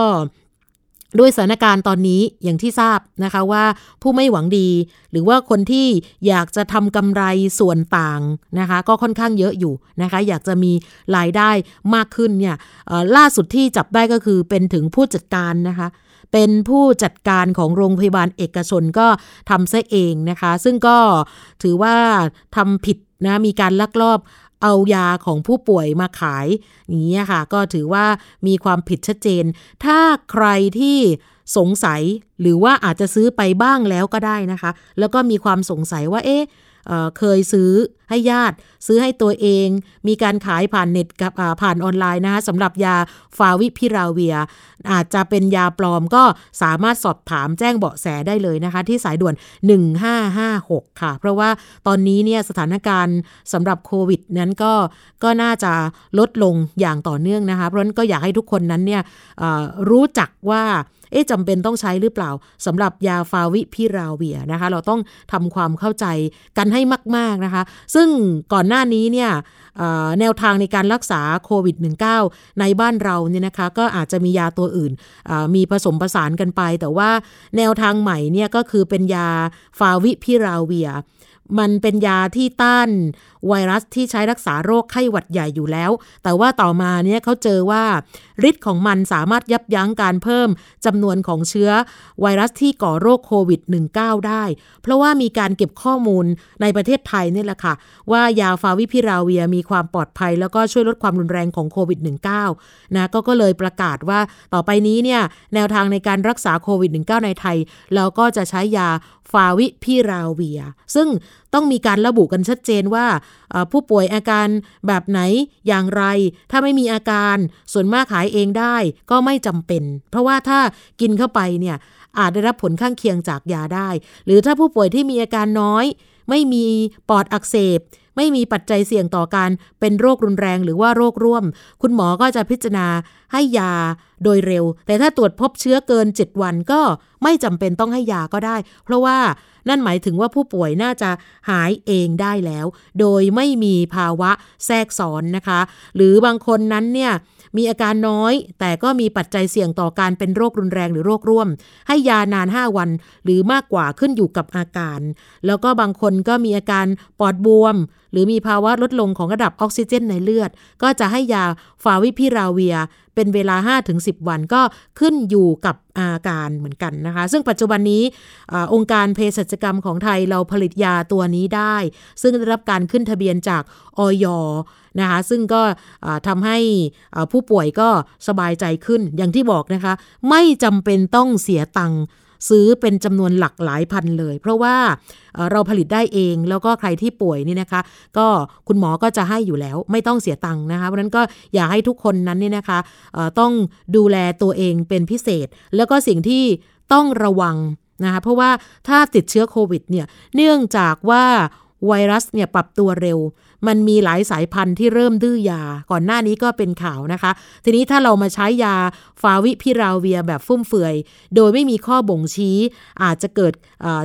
ด้วยสถานการณ์ตอนนี้อย่างที่ทราบนะคะว่าผู้ไม่หวังดี หรือว่าคนที่อยากจะทำกำไรส่วนต่างนะคะ ก็ค่อนข้างเยอะอยู่นะคะ อยากจะมีรายได้มากขึ้นเนี่ยล่าสุดที่จับได้ก็คือเป็นถึงผู้จัดการนะคะ เป็นผู้จัดการของโรงพยาบาลเอกชนก็ทำซะเองนะคะ ซึ่งก็ถือว่าทำผิดนะมีการลักลอบ เอายาของผู้ป่วยมาขายอย่างนี้ค่ะ ก็ถือว่ามีความผิดชัดเจน ถ้าใครที่สงสัยหรือว่าอาจจะซื้อไปบ้างแล้วก็ได้นะคะ แล้วก็มีความสงสัยว่าเอ๊ะ เคยซื้อให้ญาติซื้อให้ตัวเอง มีการขายผ่านเน็ตกับผ่านออนไลน์นะคะสำหรับยาฟาวิพิราเวีย อาจจะเป็นยาปลอมก็สามารถสอบถามแจ้งเบาะแสได้เลยนะคะ ที่สายด่วน 1556 ค่ะ เพราะว่าตอนนี้เนี่ยสถานการณ์สำหรับโควิดนั้นก็ก็น่าจะลดลงอย่างต่อเนื่องนะคะ เพราะฉะนั้นก็อยากให้ทุกคนนั้นเนี่ยรู้จักว่า เอ๊ะจำเป็นต้องใช้หรือเปล่าสำหรับยาฟาวิพิราเวียนะคะ เราต้องทำความเข้าใจกันให้มาก ๆนะคะ ซึ่งก่อนหน้านี้เนี่ยแนวทางในการรักษาโควิด -19 ในบ้านเราเนี่ยนะคะก็อาจจะมียาตัวอื่นมีผสมผสานกันไป แต่ว่าแนวทางใหม่เนี่ยก็คือเป็นยาฟาวิพิราเวีย มันเป็นยาที่ต้านไวรัสที่ใช้รักษาโรคไข้หวัดใหญ่อยู่แล้ว แต่ว่าต่อมาเนี่ยเขาเจอว่าฤทธิ์ของมันสามารถยับยั้งการเพิ่มจำนวนของเชื้อไวรัสที่ก่อโรคโควิด -19 ได้ เพราะว่ามีการเก็บข้อมูลในประเทศไทยนี่แหละค่ะ ว่ายาฟาวิพิราเวียมีความปลอดภัย แล้วก็ช่วยลดความรุนแรงของโควิด -19 นะก็ก็เลยประกาศว่าต่อไปนี้เนี่ยแนวทางในการรักษาโควิด -19 ในไทย เราก็จะใช้ยาฟาวิพิราเวีย ซึ่งต้องมีการระบุกันชัดเจนว่าผู้ป่วยอาการแบบไหนอย่างไร ถ้าไม่มีอาการส่วนมากขายเองได้ก็ไม่จำเป็น เพราะว่าถ้ากินเข้าไปเนี่ยอาจได้รับผลข้างเคียงจากยาได้ หรือถ้าผู้ป่วยที่มีอาการน้อย ไม่มีปอดอักเสบไม่มีปัจจัยเสี่ยงต่อการเป็นโรครุนแรงหรือว่าโรคร่วม คุณหมอก็จะพิจารณา ให้ยาโดยเร็ว แต่ถ้าตรวจพบเชื้อเกิน 7 วันก็ไม่จำเป็นต้องให้ยาก็ได้ เพราะว่านั่นหมายถึงว่าผู้ป่วยน่าจะหายเองได้แล้ว โดยไม่มีภาวะแทรกซ้อนนะคะ หรือบางคนนั้นเนี่ยมีอาการน้อย แต่ก็มีปัจจัยเสี่ยงต่อการเป็นโรครุนแรงหรือโรคร่วม ให้ยานาน 5 วัน หรือมากกว่าขึ้นอยู่กับอาการ แล้วก็บางคนก็มีอาการปอดบวม หรือมีภาวะลดลงของระดับออกซิเจนในเลือด ก็จะให้ยาฟาวิพิราเวีย เป็นเวลา 5-10 วันก็ขึ้นอยู่กับอาการเหมือนกันนะคะ ซึ่งปัจจุบันนี้อองค์การเภสัชกรรมของไทยเราผลิตยาตัวนี้ได้ ซึ่งได้รับการขึ้นทะเบียนจากออยนะคะซึ่งก็ทำให้ผู้ป่วยก็สบายใจขึ้นอย่างที่บอกนะคะ ไม่จำเป็นต้องเสียตังค์ ซื้อเป็นจำนวนหลักหลายพันเลย เพราะว่าเราผลิตได้เองแล้วก็ใครที่ป่วยนี่นะคะ ก็คุณหมอก็จะให้อยู่แล้วไม่ต้องเสียตังค์นะคะเพราะนั้นก็อยากให้ทุกคนนั้นนี่นะคะต้องดูแลตัวเองเป็นพิเศษ แล้วก็สิ่งที่ต้องระวังนะคะเพราะว่าถ้าติดเชื้อโควิดเนี่ยเนื่องจากว่าไวรัสเนี่ยปรับตัวเร็ว มันมีหลายสายพันธุ์ที่เริ่มดื้อยา ก่อนหน้านี้ก็เป็นข่าวนะคะ ทีนี้ถ้าเรามาใช้ยาฟาวิพิราเวียแบบฟุ่มเฟือย โดยไม่มีข้อบ่งชี้ อาจจะเกิด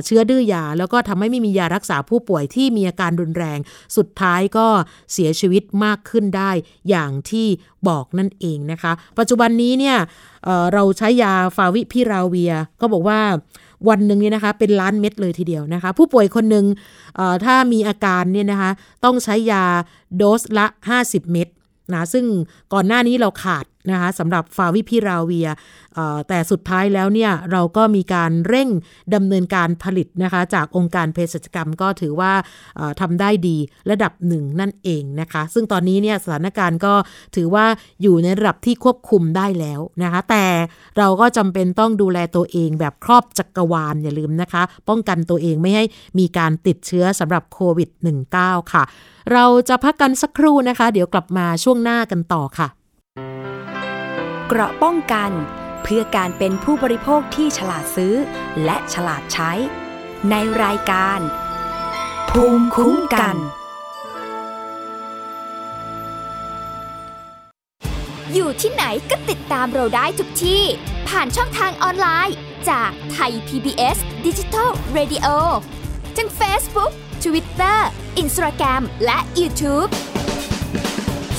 เชื้อดื้อยา แล้วก็ทำให้ไม่มียารักษาผู้ป่วยที่มีอาการรุนแรง สุดท้ายก็เสียชีวิตมากขึ้นได้ อย่างที่บอกนั่นเองนะคะ ปัจจุบันนี้เนี่ยเเราใช้ยาฟาวิพิราเวียก็บอกว่า วันหนึ่งเนี่ยนะคะเป็นล้านเม็ดเลยทีเดียวนะคะ ผู้ป่วยคนหนึ่งถ้ามีอาการเนี่ยนะคะต้องใช้ยาโดสละ 50 เม็ดนะซึ่งก่อนหน้านี้เราขาด นะคะสำหรับฟาวิพิราเวียแต่สุดท้ายแล้วเนี่ยเราก็มีการเร่งดำเนินการผลิตนะคะจากองค์การเภสัชกรรมก็ถือว่าทำได้ดีระดับหนึ่งนั่นเองนะคะ ซึ่งตอนนี้เนี่ยสถานการณ์ก็ถือว่าอยู่ในระดับที่ควบคุมได้แล้วนะคะ แต่เราก็จำเป็นต้องดูแลตัวเองแบบครอบจักรวาลอย่าลืมนะคะ ป้องกันตัวเองไม่ให้มีการติดเชื้อสำหรับโควิด -19 ค่ะ เราจะพักกันสักครู่นะคะ เดี๋ยวกลับมาช่วงหน้ากันต่อค่ะ เกราะป้องกัน เพื่อการเป็นผู้บริโภคที่ฉลาดซื้อ และฉลาดใช้ ในรายการ ภูมิคุ้มกัน อยู่ที่ไหนก็ติดตามเราได้ทุกที่ ผ่านช่องทางออนไลน์ จากไทย PBS Digital Radio ทั้ง Facebook Twitter Instagram และ YouTube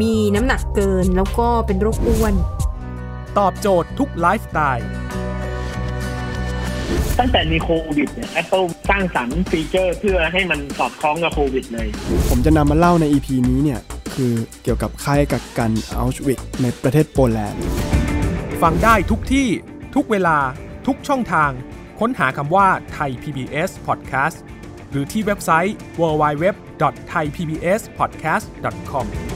มีน้ำหนักเกินแล้วก็เป็นโรคอ้วน ตอบโจทย์ทุกไลฟ์สไตล์ตั้งแต่มีโควิดเนี่ย Apple สร้างสรรค์ฟีเจอร์เพื่อให้มันสอดคล้องกับโควิดเลย ผมจะนำมาเล่าใน EP นี้เนี่ย คือเกี่ยวกับค่ายกักกันอัลชวิกในประเทศโปแลนด์ ฟังได้ทุกที่ทุกเวลาทุกช่องทาง ค้นหาคำว่าไทย PBS Podcast หรือที่เว็บไซต์ www.thaipbspodcast.com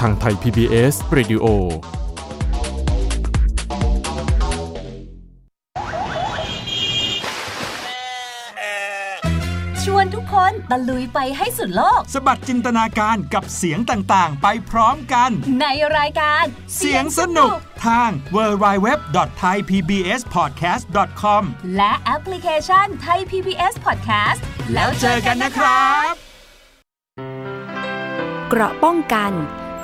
ทางไทย PBS Radio ชวนทุกคนตะลุยไปให้สุดโลก สบัดจินตนาการกับเสียงต่างๆ ไปพร้อมกัน ในรายการเสียงสนุกทาง www.thaipbspodcast.com และแอปพลิเคชัน Thai PBS Podcast แล้วเจอกันนะครับ เกราะป้องกัน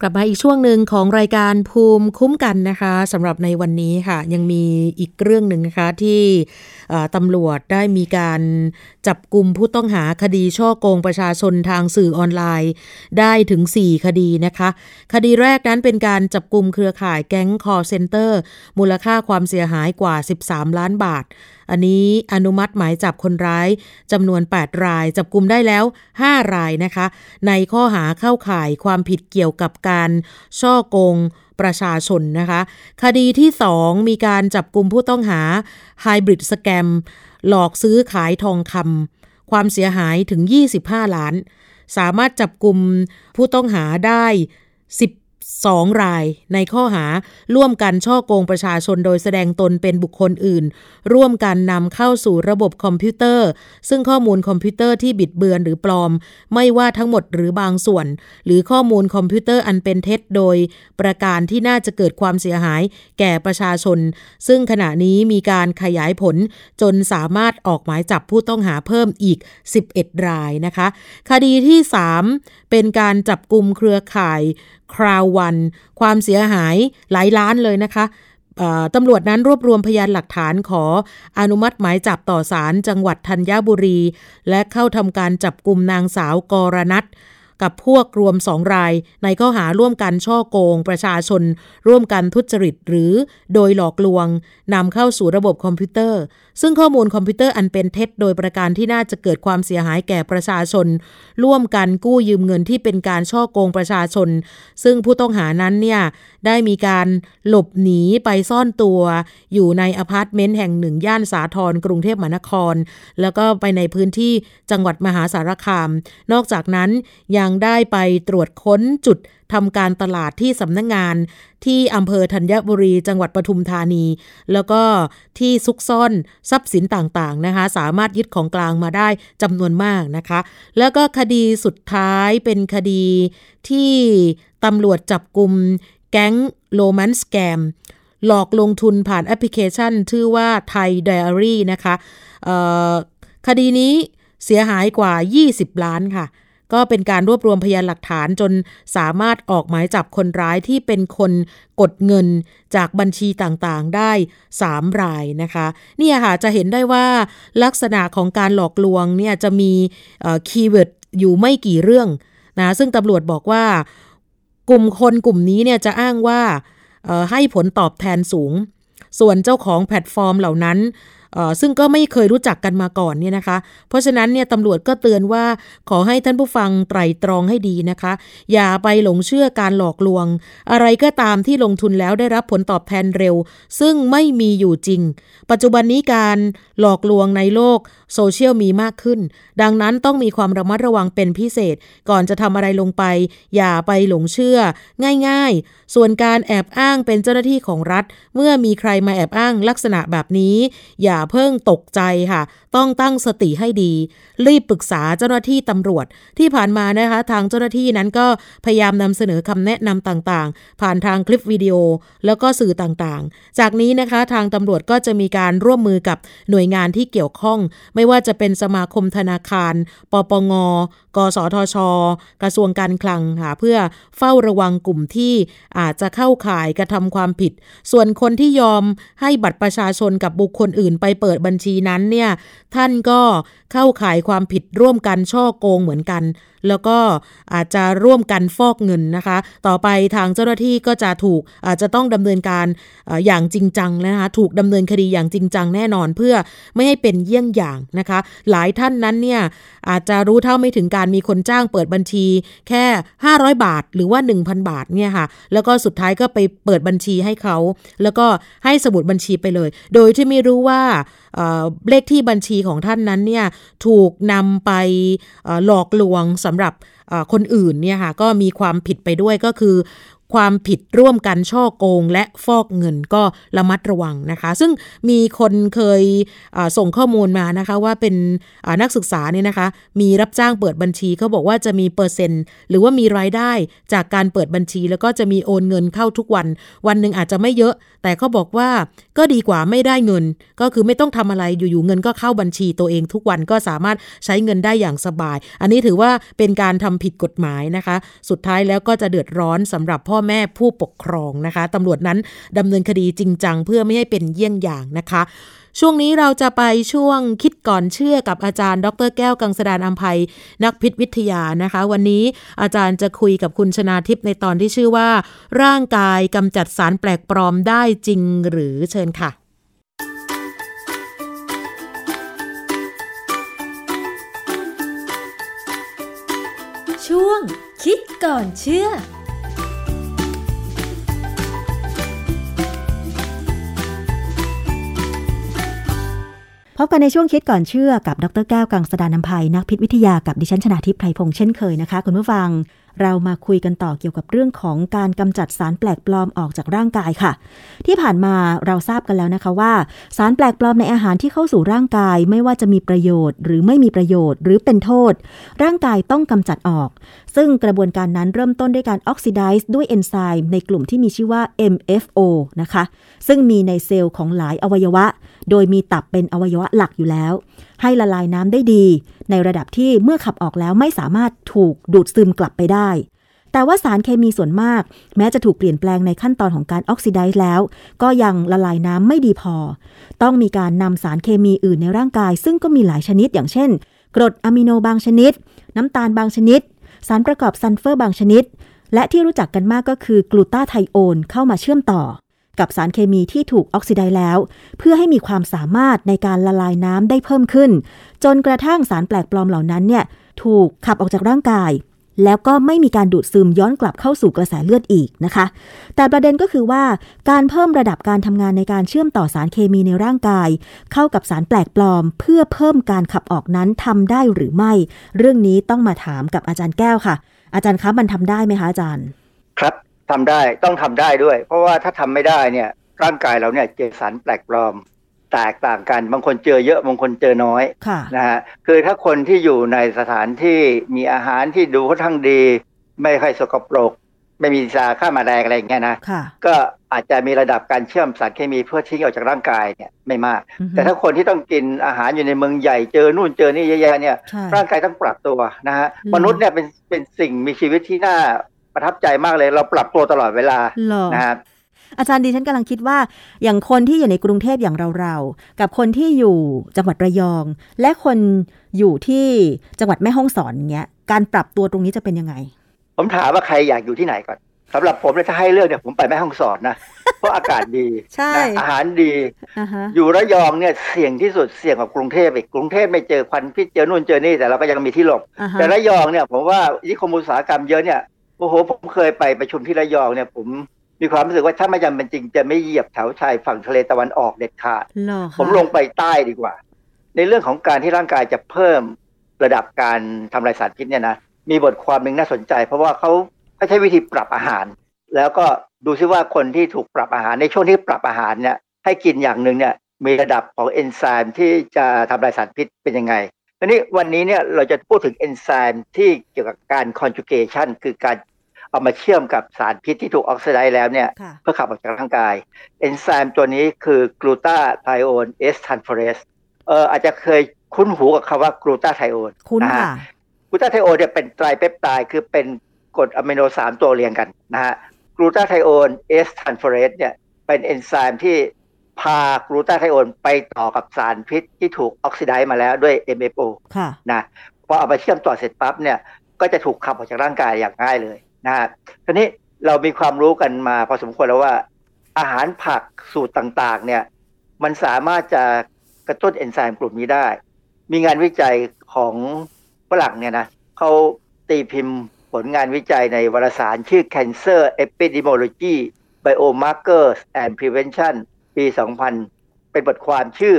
กลับมาอีกช่วงหนึ่งของรายการภูมิคุ้มกันนะคะสำหรับในวันนี้ค่ะ ยังมีอีกเรื่องหนึ่งนะคะที่ตำรวจได้มีการจับกลุ่มผู้ต้องหาคดีช่อโกงประชาชนทางสื่อออนไลน์ ได้ถึง 4 คดีนะคะ คดีแรกนั้นเป็นการจับกลุ่มเครือข่ายแก๊งคอร์เซนเตอร์มูลค่าความเสียหายกว่า 13 ล้านบาท อันนี้อนุมัติหมายจับคนร้ายจำนวน 8 ราย จับกลุ่มได้แล้ว 5 รายนะคะ ในข้อหาเข้าข่ายความผิดเกี่ยวกับการช่อโกงประชาชนนะคะ คดีที่ 2 มีการจับกลุ่มผู้ต้องหาไฮบริดสแกมหลอกซื้อขายทองคำความเสียหายถึง 25 ล้าน สามารถจับกลุ่มผู้ต้องหาได้ 2 ราย ในข้อหาร่วมกันช่อโกงประชาชนโดยแสดงตนเป็นบุคคลอื่น ร่วมกันนำเข้าสู่ระบบคอมพิวเตอร์ ซึ่งข้อมูลคอมพิวเตอร์ที่บิดเบือนหรือปลอม ไม่ว่าทั้งหมดหรือบางส่วน หรือข้อมูลคอมพิวเตอร์อันเป็นเท็จโดย ประการที่น่าจะเกิดความเสียหายแก่ประชาชน ซึ่งขณะนี้มีการขยายผลจนสามารถออกหมายจับผู้ต้องหาเพิ่มอีก 11 รายนะคะ คดีที่ 3 เป็นการจับกุมเครือข่าย Crowd One ความเสียหายหลายล้านเลยนะคะตำรวจนั้นรวบรวมพยานหลักฐานขออนุมัติหมายจับต่อศาลจังหวัดธัญบุรี และเข้าทำการจับกลุ่มนางสาวกรณัตกับพวกรวมสองราย ในข้อหาร่วมกันฉ้อโกง ประชาชน ร่วมกันทุจริตหรือโดยหลอกลวงนำเข้าสู่ระบบคอมพิวเตอร์ ซึ่งข้อมูลคอมพิวเตอร์อันเป็นเท็จโดยประการที่น่าจะเกิดความเสียหายแก่ประชาชน ร่วมกันกู้ยืมเงินที่เป็นการฉ้อโกงประชาชน ซึ่งผู้ต้องหานั้นเนี่ยได้มีการหลบหนีไปซ่อนตัว อยู่ในอพาร์ตเมนต์แห่งหนึ่งย่านสาทรกรุงเทพมหานคร แล้วก็ไปในพื้นที่จังหวัดมหาสารคาม นอกจากนั้นยังได้ไปตรวจค้นจุด ทำการตลาดที่สำนักงงานที่อำเภอธัญบุรีจังหวัดปทุมธานี แล้วก็ที่ซุกซ่อนทรัพย์สินต่างๆนะคะ สามารถยึดของกลางมาได้จำนวนมากนะคะ แล้วก็คดีสุดท้ายเป็นคดีที่ตำรวจจับกลุ่มแก๊งโรแมนสแกมหลอกลงทุนผ่านแอปพลิเคชัน ชื่อว่าไทยไดอารี่นะคะคดีนี้เสียหายกว่า 20 ล้านค่ะ ก็เป็นการรวบรวมพยานหลักฐานจนสามารถออกหมายจับคนร้ายที่เป็นคนกดเงินจากบัญชีต่างๆได้ 3 รายนะคะนี่ค่ะจะเห็นได้ว่าลักษณะของการหลอกลวงเนี่ยจะมี keyword อยู่ไม่กี่เรื่องนะซึ่งตำรวจบอกว่ากลุ่มคนกลุ่มนี้เนี่ยจะอ้างว่าให้ผลตอบแทนสูง ส่วนเจ้าของแพลตฟอร์มเหล่านั้น ซึ่งก็ไม่เคยรู้จักกันมาก่อนเนี่ยนะคะ เพราะฉะนั้นเนี่ยตำรวจก็เตือนว่าขอให้ท่านผู้ฟังไตร่ตรองให้ดีนะคะ อย่าไปหลงเชื่อการหลอกลวง อะไรก็ตามที่ลงทุนแล้วได้รับผลตอบแทนเร็ว ซึ่งไม่มีอยู่จริง ปัจจุบันนี้การหลอกลวงในโลกโซเชียลมีมากขึ้น ดังนั้นต้องมีความระมัดระวังเป็นพิเศษ ก่อนจะทำอะไรลงไป อย่าไปหลงเชื่อ ง่ายๆ ส่วนการแอบอ้างเป็นเจ้าหน้าที่ของรัฐ เมื่อมีใครมาแอบอ้างลักษณะแบบนี้ อย่าเพิ่งตกใจค่ะ ต้องตั้งสติให้ดี รีบปรึกษาเจ้าหน้าที่ตำรวจ ที่ผ่านมานะคะ ทางเจ้าหน้าที่นั้นก็พยายามนำเสนอคำแนะนำต่างๆ ผ่านทางคลิปวิดีโอ แล้วก็สื่อต่างๆ จากนี้นะคะทางตำรวจก็จะมีการร่วมมือกับหน่วยงานที่เกี่ยวข้องไม่ว่าจะเป็นสมาคมธนาคาร ปปง กสทช กระทรวงการคลังค่ะเพื่อเฝ้าระวังกลุ่มที่อาจจะเข้าข่ายกระทำความผิด ส่วนคนที่ยอมให้บัตรประชาชนกับบุคคลอื่นไปเปิดบัญชีนั้นเนี่ยท่านก็เข้าข่ายความผิดร่วมกันช่อโกงเหมือนกันแล้วก็อาจจะร่วมกันฟอกเงินนะคะ ต่อไปทางเจ้าหน้าที่ก็จะถูกอาจจะต้องดำเนินการอย่างจริงจังนะคะถูกดำเนินคดีอย่างจริงจังแน่นอนเพื่อไม่ให้เป็นเยี่ยงอย่างนะคะ หลายท่านนั้นเนี่ยอาจจะรู้เท่าไม่ถึงการมีคนจ้างเปิดบัญชีแค่ 500 บาทหรือว่า 1,000 บาทเนี่ยค่ะแล้วก็สุดท้ายก็ไปเปิดบัญชีให้เขา แล้วก็ให้สมุดบัญชีไปเลย โดยที่ไม่รู้ว่าเลขที่บัญชีของท่านนั้นเนี่ยถูกนำไปหลอกลวงสำหรับคนอื่นเนี่ยค่ะก็มีความผิดไปด้วยก็คือ ความผิดร่วมกันช่อโกง และฟอกเงินก็ระมัดระวังนะคะ ซึ่งมีคนเคยส่งข้อมูลมานะคะว่าเป็นนักศึกษาเนี่ยนะคะ มีรับจ้างเปิดบัญชีเขาบอกว่าจะมีเปอร์เซ็นต์หรือว่ามีรายได้จากการเปิดบัญชี แล้วก็จะมีโอนเงินเข้าทุกวัน วันหนึ่งอาจจะไม่เยอะ แต่เขาบอกว่าก็ดีกว่าไม่ได้เงิน ก็คือไม่ต้องทำอะไรอยู่ๆเงินก็เข้าบัญชีตัวเองทุกวันก็สามารถใช้เงินได้อย่างสบาย อันนี้ถือว่าเป็นการทำผิดกฎหมายนะคะ สุดท้ายแล้วก็จะเดือดร้อนสำหรับพ่อแม่ผู้ปกครองนะคะตำรวจนั้นดำเนินคดีจริงจังเพื่อไม่ให้เป็นเยี่ยงอย่างนะคะ ช่วงนี้เราจะไปช่วงคิดก่อนเชื่อกับอาจารย์ ดรแก้วกังสดานอัมภัยนักพิษวิทยานะคะ วันนี้อาจารย์จะคุยกับคุณชนาทิพย์ในตอนที่ชื่อว่า ร่างกายกำจัดสารแปลกปลอมได้จริงหรือเชิญค่ะช่วงคิดก่อนเชื่อ พบกันในช่วงคิดก่อนเชื่อกับดรแก้วกังสดานนภัยนักพิษวิทยากับดิฉันชนาทิพย์ไพรพงษ์เช่นเคยนะคะ คุณผู้ฟัง เรามาคุยกันต่อเกี่ยวกับเรื่องของการกำจัดสารแปลกปลอมออกจากร่างกายค่ะ ที่ผ่านมาเราทราบกันแล้วนะคะว่า สารแปลกปลอมในอาหารที่เข้าสู่ร่างกายไม่ว่าจะมีประโยชน์ หรือไม่มีประโยชน์ หรือเป็นโทษ ร่างกายต้องกำจัดออก ซึ่งกระบวนการนั้นเริ่มต้นด้วยการออกซิไดซ์ด้วยเอนไซม์ในกลุ่มที่มีชื่อว่า MFO นะคะซึ่งมีในเซลล์ของหลายอวัยวะ โดยมีตับเป็นอวัยวะหลักอยู่แล้ว ให้ละลายน้ำได้ดี ในระดับที่เมื่อขับออกแล้วไม่สามารถถูกดูดซึมกลับไปได้ แต่ว่าสารเคมีส่วนมาก แม้จะถูกเปลี่ยนแปลงในขั้นตอนของการออกซิไดซ์แล้ว ก็ยังละลายน้ำไม่ดีพอ ต้องมีการนำสารเคมีอื่นในร่างกาย ซึ่งก็มีหลายชนิดอย่างเช่น กรดอะมิโนบางชนิด น้ำตาลบางชนิด สารประกอบซัลเฟอร์บางชนิด และที่รู้จักกันมากก็คือกลูตาไทโอนเข้ามาเชื่อมต่อ กับสารเคมีที่ถูกออกซิไดซ์แล้ว เพื่อให้มีความสามารถในการละลายน้ำได้เพิ่มขึ้น จนกระทั่งสารแปลกปลอมเหล่านั้นเนี่ยถูกขับออกจากร่างกาย แล้วก็ไม่มีการดูดซึมย้อนกลับเข้าสู่กระแสเลือดอีกนะคะ แต่ประเด็นก็คือว่าการเพิ่มระดับการทำงานในการเชื่อมต่อสารเคมีในร่างกาย เข้ากับสารแปลกปลอม เพื่อเพิ่มการขับออกนั้นทำได้หรือไม่ เรื่องนี้ต้องมาถามกับอาจารย์แก้วค่ะ อาจารย์คะมันทำได้ไหมคะอาจารย์ ครับ ทำได้ต้องทำได้ด้วย เพราะว่าถ้าทำไม่ได้เนี่ย ร่างกายเราเนี่ยเจอสารแปลกปลอม แตกต่างกันบางคนเจอเยอะบางคนเจอน้อยค่ะนะฮะคือถ้าคนที่อยู่ในสถานที่มีอาหารที่ดูค่อนข้างดี ไม่ค่อยสกปรก ไม่มีสารฆ่าแมลงอะไรอย่างเงี้ยนะค่ะก็อาจจะมีระดับการเชื่อมสารเคมีเพื่อทิ้งออกจากร่างกายเนี่ยไม่มากอือฮึแต่ถ้าคนที่ต้องกินอาหารอยู่ในเมืองใหญ่เจอนู่นเจอนี่เยอะแยะเนี่ยใช่ร่างกายต้องปรับตัวนะฮะอืมมนุษย์เนี่ยเป็นเป็นสิ่งมีชีวิตที่น่า ประทับใจมากเลยเราปรับตัวตลอดเวลาเหรอนะฮะอาจารย์ดิฉันกำลังคิดว่า อย่างคนที่อยู่ในกรุงเทพอย่างเราๆ กับคนที่อยู่จังหวัดระยอง และคนอยู่ที่จังหวัดแม่ฮ่องสอนเงี้ยการปรับตัวตรงนี้จะเป็นยังไง ผมถามว่าใครอยากอยู่ที่ไหนก่อนสำหรับผมเนี่ยถ้าให้เลือกเนี่ยผมไปแม่ห้องสอนนะเพราะอากาศดีใช่นะอาหารดีอ่าฮะอยู่ระยองเนี่ยเสี่ยงที่สุดเสี่ยงกว่ากรุงเทพอีกกรุงเทพไม่เจอควันพิษเจอนู่นเจอนี่แต่เราก็ยังมีที่หลบอ่าฮะแต่ระยองเนี่ยผมว่านิคมอุตสาหกรรมเยอะเนี่ย โอ้โห ผมเคยไปประชุมที่ระยองเนี่ย ผมมีความรู้สึกว่าถ้าไม่จำเป็นจริงจะไม่เหยียบแถวชายฝั่งทะเลตะวันออกเด็ดขาดเหรอคะผมลงไปใต้ดีกว่า ในเรื่องของการที่ร่างกายจะเพิ่มระดับการทำลายสารพิษเนี่ยนะ มีบทความหนึ่งน่าสนใจ เพราะว่าเขาเขาใช้วิธีปรับอาหาร แล้วก็ดูซิว่าคนที่ถูกปรับอาหารในช่วงที่ปรับอาหารเนี่ยให้กินอย่างหนึ่งเนี่ยมีระดับของเอนไซม์ที่จะทำลายสารพิษเป็นยังไงทีนี้วันนี้เนี่ยเราจะพูดถึงเอนไซม์ที่เกี่ยวกับการ conjugation คือการ เอามาเชื่อมกับสารพิษที่ถูกออกซิไดซ์แล้วเนี่ยค่ะเพื่อขับออกจากร่างกาย เอนไซม์ตัวนี้คือกลูตาไทโอน S-transferase เอออาจจะเคยคุ้นหูกับคำว่ากลูตาไทโอนคุ้นนะฮะค่ะกลูตาไทโอนเนี่ยเป็นไตรเปปไทด์คือเป็นกรดอะมิโนสามตัวเรียงกันนะฮะกลูตาไทโอน S-transferase เนี่ยเป็นเอนไซม์ที่พากลูตาไทโอนไปต่อกับสารพิษที่ถูกออกซิไดซ์มาแล้วด้วย MFO ค่ะนะพอเอาไปเชื่อมต่อเสร็จปั๊บเนี่ยก็จะถูกขับออกจากร่างกายอย่างง่ายเลย นะฮะทีนี้เรามีความรู้กันมาพอสมควรแล้วว่า อาหารผักสูตรต่างๆ เนี่ย มันสามารถจะกระตุ้นเอนไซม์กลุ่มนี้ได้ มีงานวิจัยของฝรั่งเนี่ยนะเขาตีพิมพ์ผลงานวิจัยในวารสารชื่อ Cancer Epidemiology Biomarkers and Prevention ปี 2000 เป็นบทความชื่อ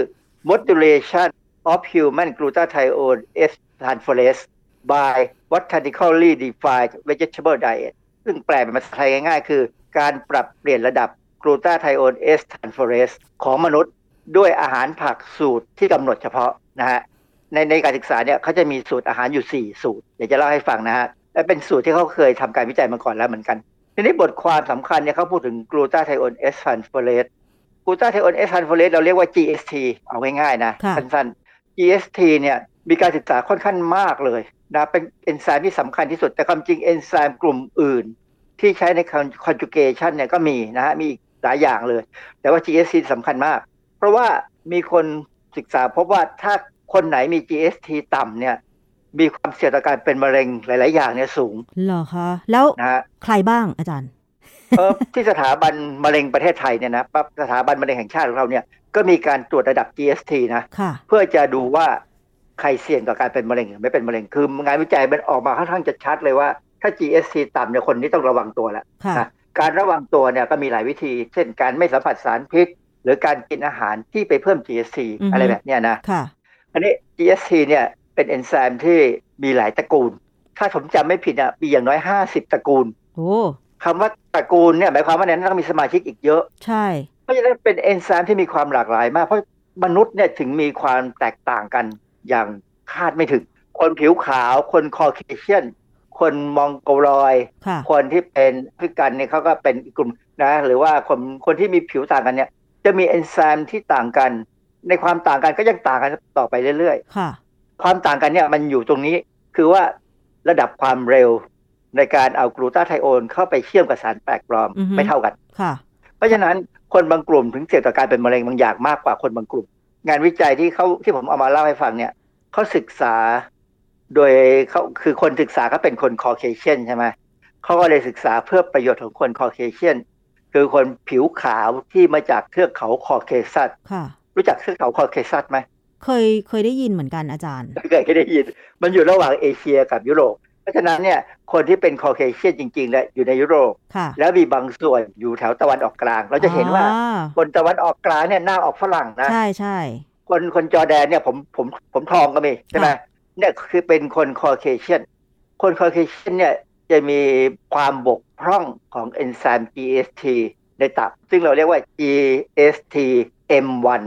Modulation of Human Glutathione S Transferase by Botanically Defined Vegetable Diet ซึ่งแปลเป็นภาษาไทยง่ายๆ คือการปรับเปลี่ยนระดับกลูตาไทโอนเอสทันฟอเรสของมนุษย์ด้วยอาหารผักสูตรที่กำหนดเฉพาะนะฮะในในการศึกษาเนี่ยเขาจะมีสูตรอาหารอยู่ 4 สูตร เดี๋ยวจะเล่าให้ฟังนะฮะและเป็นสูตรที่เขาเคยทำการวิจัยมาก่อนแล้วเหมือนกัน ทีนี้บทความสำคัญเนี่ยเขาพูดถึงกลูตาไทโอนเอสทันฟอเรสกลูตาไทโอนเอสทันฟอเรสเราเรียกว่า GST เอาง่ายๆนะค่ะสั้นๆ GST เนี่ย มีการศึกษาค่อนข้างมากเลยนะเป็นเอนไซม์ที่สำคัญที่สุด แต่ความจริงเอนไซม์กลุ่มอื่น ที่ใช้ใน conjugation เนี่ยก็มีนะฮะมีอีกหลายอย่างเลย แต่ว่า GST สำคัญมาก เพราะว่ามีคนศึกษาพบว่าถ้าคนไหนมี GST ต่ำเนี่ยมีความเสี่ยงต่อการเป็นมะเร็งหลาย ๆ อย่างเนี่ยสูงเหรอคะแล้วนะฮะใครบ้างอาจารย์เออที่สถาบันมะเร็งประเทศไทยเนี่ยนะปั๊บสถาบันมะเร็งแห่งชาติของเราเนี่ยก็มีการตรวจระดับ GST นะค่ะเพื่อจะดูว่า ใครเสี่ยงต่อการเป็นมะเร็งหรือไม่เป็นมะเร็งคืองานวิจัยมันออกมาค่อนข้างจะชัดเลยว่าถ้า GST ต่ำเนี่ยคนนี้ต้องระวังตัวแล้วค่ะนะการระวังตัวเนี่ยก็มีหลายวิธี เช่นการไม่สัมผัสสารพิษ หรือการกินอาหารที่ไปเพิ่ม GST อือฮึอะไรแบบเนี้ยนะค่ะอันนี้ GST เนี่ยเป็นเอนไซม์ที่มีหลายตระกูล ถ้าผมจำไม่ผิดอะมีอย่างน้อยห้าสิบตระกูลโอ้คำว่าตระกูลเนี่ยหมายความว่าในนั้นต้องมีสมาชิกอีกเยอะ ใช่เพราะฉะนั้นเป็นเอนไซม์ที่มีความหลากหลายมากเพราะมนุษย์เนี่ยถึงมีความแตกต่างกัน อย่างคาดไม่ถึง คนผิวขาว คนคอเคเชียน คนมองโกลอยค่ะคนที่เป็นแอฟริกันเนี่ยเขาก็เป็นอีกกลุ่มนะ หรือว่าคนคนที่มีผิวต่างกันเนี่ย จะมีเอนไซม์ที่ต่างกัน ในความต่างกันก็ยังต่างกันต่อไปเรื่อยค่ะๆความต่างกันเนี่ยมันอยู่ตรงนี้คือว่าระดับความเร็วในการเอากลูตาไทโอนเข้าไปเชื่อมกับสารแปลกปลอมอือฮึไม่เท่ากันค่ะ เพราะฉะนั้นคนบางกลุ่มถึงเสี่ยงต่อการเป็นมะเร็งบางอย่างมากกว่าคนบางกลุ่ม งานวิจัยที่เขาที่ผมเอามาเล่าให้ฟังเนี่ย เขาศึกษาโดยเขาคือคนศึกษาเขาเป็นคนคอเคเชียนใช่ไหมเขาก็เลยศึกษาเพื่อประโยชน์ของคนคอเคเชียนคือคนผิวขาวที่มาจากเทือกเขาคอเคซัสค่ะรู้จักเทือกเขาคอเคซัสไหมเคยเคยได้ยินเหมือนกันอาจารย์เคยได้ยิน มันอยู่ระหว่างเอเชียกับยุโรป เพราะฉะนั้นเนี่ยคนที่เป็นคอเคเชียนจริงๆเนี่ยอยู่ในยุโรปค่ะแล้วมีบางส่วนอยู่แถวตะวันออกกลาง เราจะเห็นว่าอ่าคนตะวันออกกลางเนี่ยหน้าออกฝรั่งนะใช่ใช่ คนคนจอร์แดนเนี่ยผมผมผมทองก็มีใช่ไหมเนี่ยคือเป็นคนคอเคเชียนคนคอเคเชียนเนี่ยจะมีความบกพร่องของเอนไซม์ GST ในตับ ซึ่งเราเรียกว่า GST-M1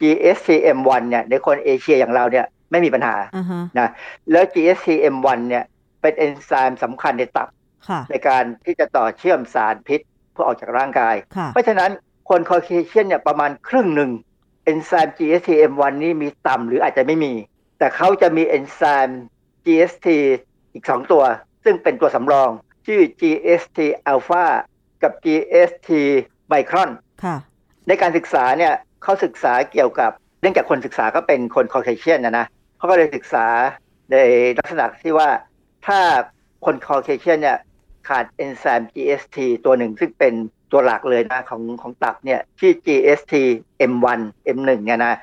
GST-M1 เนี่ยในคนเอเชียอย่างเราเนี่ยไม่มีปัญหาอ่าฮะนะแล้ว GST-M1 เนี่ยเป็นเอนไซม์สำคัญในตับค่ะในการที่จะต่อเชื่อมสารพิษเพื่อออกจากร่างกายค่ะเพราะฉะนั้นคนคอเคเชียนเนี่ยประมาณครึ่งหนึ่งเอนไซม์ GST-M1 นี่มีต่ำหรืออาจจะไม่มี แต่เขาจะมีเอนไซม์ GST อีก 2 ตัว ซึ่งเป็นตัวสำรอง ชื่อ GST alpha กับ GST micron ค่ะในการศึกษาเนี่ยเขาศึกษาเกี่ยวกับเนื่องจากคนศึกษาก็เป็นคนคอเคเชียนนะนะเขาก็เลยศึกษาในลักษณะที่ว่าถ้าคนคอเคเชียนเนี่ยขาดเอนไซม์ GST ตัวหนึ่งซึ่งเป็น ตัวหลักเลยนะของของตับเนี่ยที่ GST M1 M1 เนี่ยนะ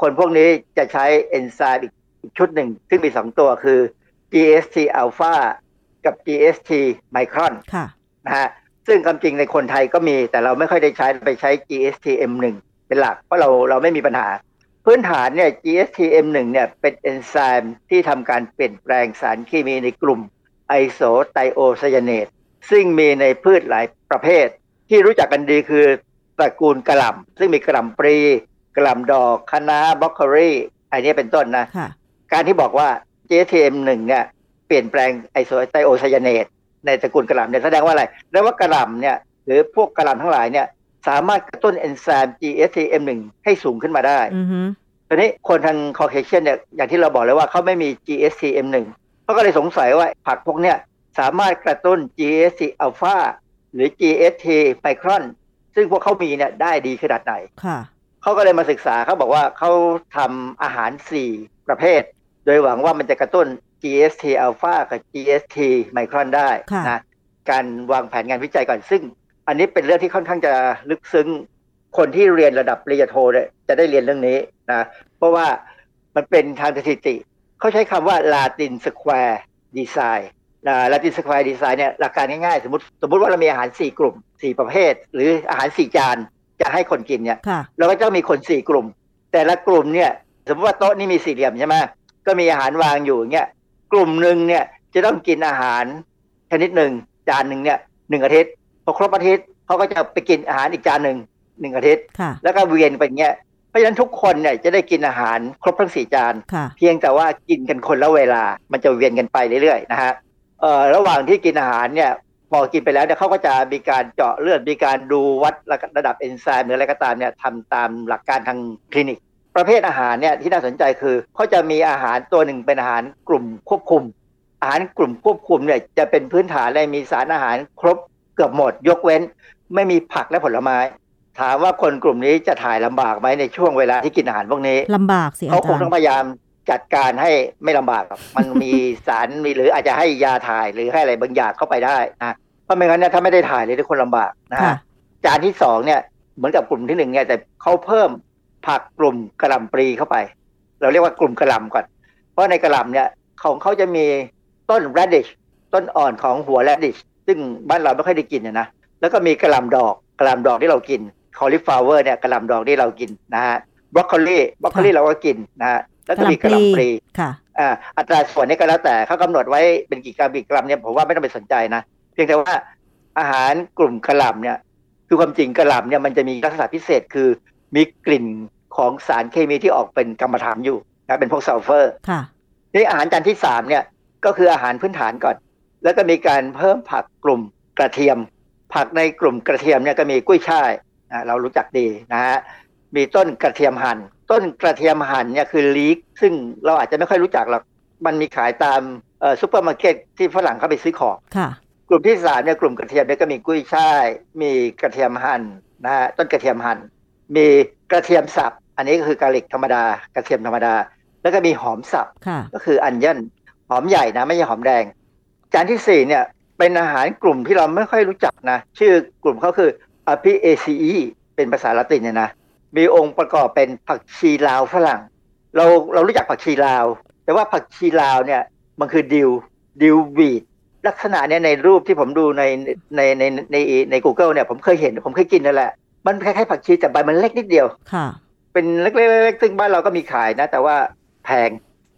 คนพวกนี้จะใช้เอนไซม์อีกอีกชุดหนึ่ง ซึ่งมี2ตัวคือ GST alpha กับ GST micron ค่ะนะฮะซึ่งความจริงในคนไทยก็มี แต่เราไม่ค่อยได้ใช้ไปใช้ GSTM1 เป็นหลัก เพราะเราเราไม่มีปัญหา พื้นฐานเนี่ย GSTM1 เนี่ยเป็นเอนไซม์ที่ทำการเปลี่ยนแปลงสารเคมีในกลุ่มไอโซไตโอไซยาเนตซึ่งมีในพืชหลายประเภท ที่รู้จักกันดีคือตระกูลกระหล่ำซึ่งมีกระหล่ำปรีกระหล่ำดอกคะน้าบล็อกโครีอันนี้เป็นต้นนะค่ะการที่บอกว่า JTM1 เนี่ยเปลี่ยนแปลงไอโซไตโอไซยาเนตในตระกูลกระหล่ำเนี่ยแสดงว่าอะไรแสดงว่ากระหล่ำเนี่ยหรือพวกกระหล่ำทั้งหลายเนี่ยสามารถกระตุ้นเอนไซม์ GSTM1 ให้สูงขึ้นมาได้อือฮึทีนี้คนทางคอเคเชียนเนี่ยอย่างที่เราบอกเลยว่าเขาไม่มี GSTM1 เขาก็เลยสงสัยว่าผักพวกเนี้ยสามารถกระตุ้น GST alpha หรือ GST micron ซึ่งพวกเขามีเนี่ยได้ดีขนาดไหนค่ะเขาก็เลยมาศึกษาเขาบอกว่าเขาทำอาหาร4ประเภท โดยหวังว่ามันจะกระตุ้น GST alpha กับ GST micron ได้ค่ะนะการวางแผนงานวิจัยก่อนซึ่ง อันนี้เป็นเรื่องที่ค่อนข้างจะลึกซึ้ง คนที่เรียนระดับปริญญาโทเนี่ยจะได้เรียนเรื่องนี้นะเพราะว่ามันเป็นทางสถิติ เขาใช้คำว่า Latin Square Design นะลาติน สควร์ดีไซน์เนี่ยหลักการง่ายๆ สมมติสมมติว่าเรามีอาหาร 4 กลุ่ม 4 ประเภท หรืออาหาร 4 จานจะให้คนกินเนี่ยค่ะเราก็จะมีคน 4 กลุ่ม แต่ละกลุ่มเนี่ยสมมติว่าโต๊ะนี่มีสี่เหลี่ยมใช่ไหมก็มีอาหารวางอยู่อย่างเงี้ยกลุ่มหนึ่งเนี่ยจะต้องกินอาหารชนิดหนึ่งจานหนึ่งเนี่ยหนึ่งอาทิตย์พอครบอาทิตย์เขาก็จะไปกินอาหารอีกจานหนึ่งหนึ่งอาทิตย์ค่ะแล้วก็เวียนไปอย่างเงี้ยเพราะฉะนั้นทุกคนเนี่ยจะได้กินอาหารครบทั้งสี่จานค่ะเพียงแต่ว่ากินกันคนละเวลา มันจะเวียนกันไปเรื่อยๆนะฮะ เอ่อระหว่างที่กินอาหารเนี่ยพอกินไปแล้วเนี่ยเขาก็จะมีการเจาะเลือดมีการดูวัดระดับเอนไซม์หรืออะไรก็ตามเนี่ยทำตามหลักการทางคลินิก ประเภทอาหารเนี่ยที่น่าสนใจคือเขาจะมีอาหารตัวหนึ่งเป็นอาหารกลุ่มควบคุม อาหารกลุ่มควบคุมเนี่ยจะเป็นพื้นฐานและมีสารอาหารครบเกือบหมด ยกเว้น ไม่มีผักและผลไม้ ถามว่าคนกลุ่มนี้จะถ่ายลำบากไหมในช่วงเวลาที่กินอาหารพวกนี้ลำบากสิอาเขาคจางรต้องย์พยายาม จัดการให้ไม่ลำบากหรอกมันมีสารมีหรืออาจจะให้ยาถ่ายหรือให้อะไรบางอย่างเข้าไปได้นะเพราะไม่งั้นเนี่ยถ้าไม่ได้ถ่ายเลยทุกคนลำบากนะค่ะฮะจานที่สองเนี่ยเหมือนกับกลุ่มที่หนึ่งเนี่ยแต่เขาเพิ่มผักกลุ่มกระหล่ำปลีเข้าไป เราเรียกว่ากลุ่มกระหล่ำก่อน เพราะในกระหล่ำเนี่ยของเขาจะมีต้น radish ต้นอ่อนของหัว radish ซึ่งบ้านเราไม่ค่อยได้กินนะนะแล้วก็มีกระหล่ำดอกกระหล่ำดอกที่เรากิน cauliflower เนี่ยกระหล่ำดอกที่เรากินนะฮะบรอกโคลีบรอกโคลีเราก็กินนะฮะ แล้วก็มีกระหล่ำปลีค่ะอ่าอัตราส่วนนี้ก็แล้วแต่เขากำหนดไว้เป็นกี่กรัมกี่กรัมเนี่ยผมว่าไม่ต้องไปสนใจนะเพียงแต่ว่าอาหารกลุ่มกระหล่ำเนี่ย คือความจริงกระหล่ำเนี่ยมันจะมีลักษณะพิเศษคือมีกลิ่นของสารเคมีที่ออกเป็นกำมะถันอยู่นะเป็นพวกซัลเฟอร์ค่ะนี่อาหารจานที่สามเนี่ยก็คืออาหารพื้นฐานก่อน แล้วก็มีการเพิ่มผักกลุ่มกระเทียม ผักในกลุ่มกระเทียมเนี่ยก็มีกุ้ยช่ายนะเรารู้จักดีนะฮะมีต้นกระเทียมหั่น ต้นกระเทียมหั่นเนี่ยคือ leek ซึ่งเราอาจจะไม่ค่อยรู้จักหรอกมันมีขายตามเอ่อซูเปอร์มาร์เก็ตที่ฝรั่งเข้าไปซื้อของค่ะกลุ่มที่สามเนี่ยกลุ่มกระเทียมเนี่ยก็มีกุ้ยช่าย มีกระเทียมหั่นนะฮะต้นกระเทียมหั่นมีกระเทียมสับ อันนี้ก็คือกะหรี่ธรรมดากระเทียมธรรมดา แล้วก็มีหอมสับค่ะก็คืออันยันหอมใหญ่นะไม่ใช่หอมแดง จานที่สี่เนี่ยเป็นอาหารกลุ่มที่เราไม่ค่อยรู้จักนะ ชื่อกลุ่มเขาคือ Apiaceae เป็นภาษาละตินเนี่ยนะ มีองค์ประกอบเป็นผักชีลาวฝรั่ง เราเรารู้จักผักชีลาว แต่ว่าผักชีลาวเนี่ยมันคือดิวดิววีดลักษณะเนี่ยในรูปที่ผมดูในในในในใน Google เนี่ยผมเคยเห็นผมเคยกินนั่นแหละ มันคล้ายๆผักชีแต่ใบมันเล็กนิดเดียวค่ะ เป็นเล็กๆๆซึ่งบ้านเราก็มีขายนะ แต่ว่าแพง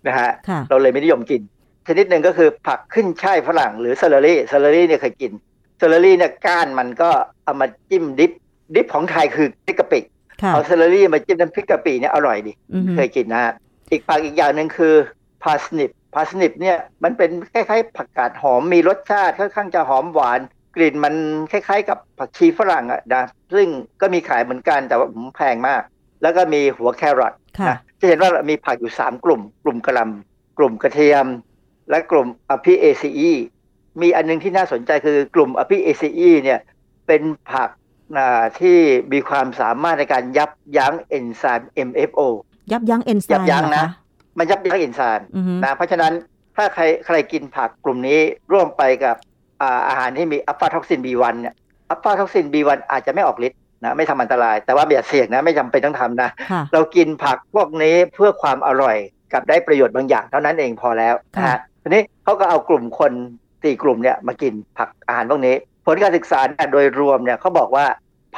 นะฮะค่ะเราเลยไม่นิยมกิน ชนิดหนึ่งก็คือผักขึ้นฉ่ายฝรั่งหรือ celery celery เนี่ยเคยกิน celery เนี่ยก้านมันก็เอามาจิ้ม dip dip ของไทยคือพริกกะปิค่ะ เอา celery มาจิ้มน้ำพริกกะปิเนี่ยอร่อยดีอือฮึเคยกินนะฮะอีกผักอีกอย่างหนึ่งคือ parsnip parsnip เนี่ยมันเป็นคล้ายๆ ผักกาดหอมมีรสชาติค่อนข้างจะหอมหวาน กลิ่นมันคล้ายๆ กับผักชีฝรั่งอะนะซึ่งก็มีขายเหมือนกันแต่ว่าผมแพงมาก แล้วก็มีหัวแครอทค่ะนะจะเห็นว่ามีผักอยู่สามกลุ่ม กลุ่มกะหล่ำกลุ่มกระเทียม และกลุ่ม Apiaceae มีอันหนึ่งที่น่าสนใจคือกลุ่ม Apiaceae เนี่ยเป็นผักอ่า ที่มีความสามารถในการยับยั้งเอนไซม์ MFO ยับยั้งเอนไซม์ยับยั้งเหรอนะคะมันยับยั้งเอนไซม์อือฮึนะเพราะฉะนั้นถ้าใครใครกินผักกลุ่มนี้ร่วมไปกับอ่าอาหารที่มี aflatoxin B1 เนี่ย aflatoxin B1 อาจจะไม่ออกฤทธิ์นะไม่ทำอันตราย แต่ว่าอย่าเสี่ยงนะไม่จำเป็นต้องทำนะค่ะเรากินผักพวกนี้เพื่อความอร่อยกับได้ประโยชน์บางอย่างเท่านั้นเองพอแล้วนะฮะทีนี้เขาก็เอากลุ่มคนสี่กลุ่มเนี่ยมากินผักอาหารพวกนี้ ผลการศึกษาเนี่ยโดยรวมเนี่ยเขาบอกว่า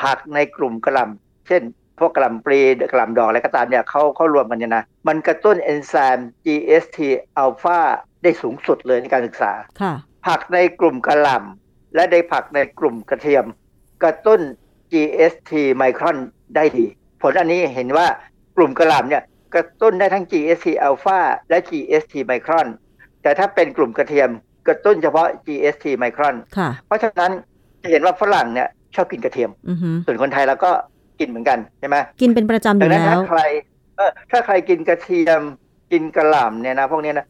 ผักในกลุ่มกระหลำเช่น พวกกระหลำปลีกระหลำดอกอะไรก็ตามเนี่ยเขาเขารวมกันเนี่ยนะมันกระตุ้นเอนไซม์ GST อัลฟาได้สูงสุดเลยในการศึกษาค่ะผักในกลุ่มกระหล่ำและในผักในกลุ่มกระเทียม กระตุ้น GST ไมครอนได้ดี ผลอันนี้เห็นว่ากลุ่มกระหล่ำเนี่ยกระตุ้นได้ทั้ง GST อัลฟาและ GST ไมครอนแต่ถ้าเป็นกลุ่มกระเทียม กระตุ้นเฉพาะ GST ไมครอนค่ะเพราะฉะนั้นจะเห็นว่าฝรั่งเนี่ยชอบกินกระเทียมอือฮึส่วนคนไทยเราก็กินเหมือนกันใช่ไหมกินเป็นประจำอดัยู่งนั้นแล้ถ้าวใครเออถ้าใครกินกระเทียมกินกระหล่ำเนี่ยนะพวกเนี้ยนะ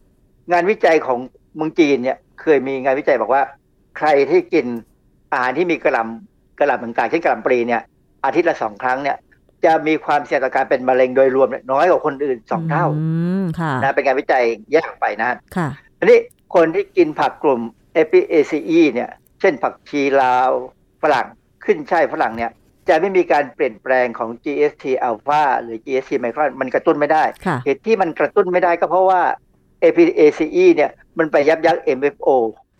งานวิจัยของเมืองจีนเนี่ย เคยมีงานวิจัยบอกว่า ใครที่กินอาหารที่มีกระหล่ำกระหล่ำต่างๆเช่นกระหล่ำปลีเนี่ย อาทิตย์ละสองครั้งเนี่ยจะมีความเสี่ยงต่อการเป็นมะเร็งโดยรวมเนี่ยน้อยกว่าคนอื่นสองเท่าอืมค่ะนะเป็นงานวิจัยแยกออกไปนะค่ะอันนี้ คนที่กินผักกลุ่ม Apiaceae เนี่ย เช่นผักชีลาวฝรั่งขึ้นช่ายฝรั่งเนี่ย จะไม่มีการเปลี่ยนแปลงของ GST alpha หรือ GST micron มันกระตุ้นไม่ได้ค่ะเหตุที่มันกระตุ้นไม่ได้ก็เพราะว่า Apiaceae เนี่ย มันไปยับยั้ง MFO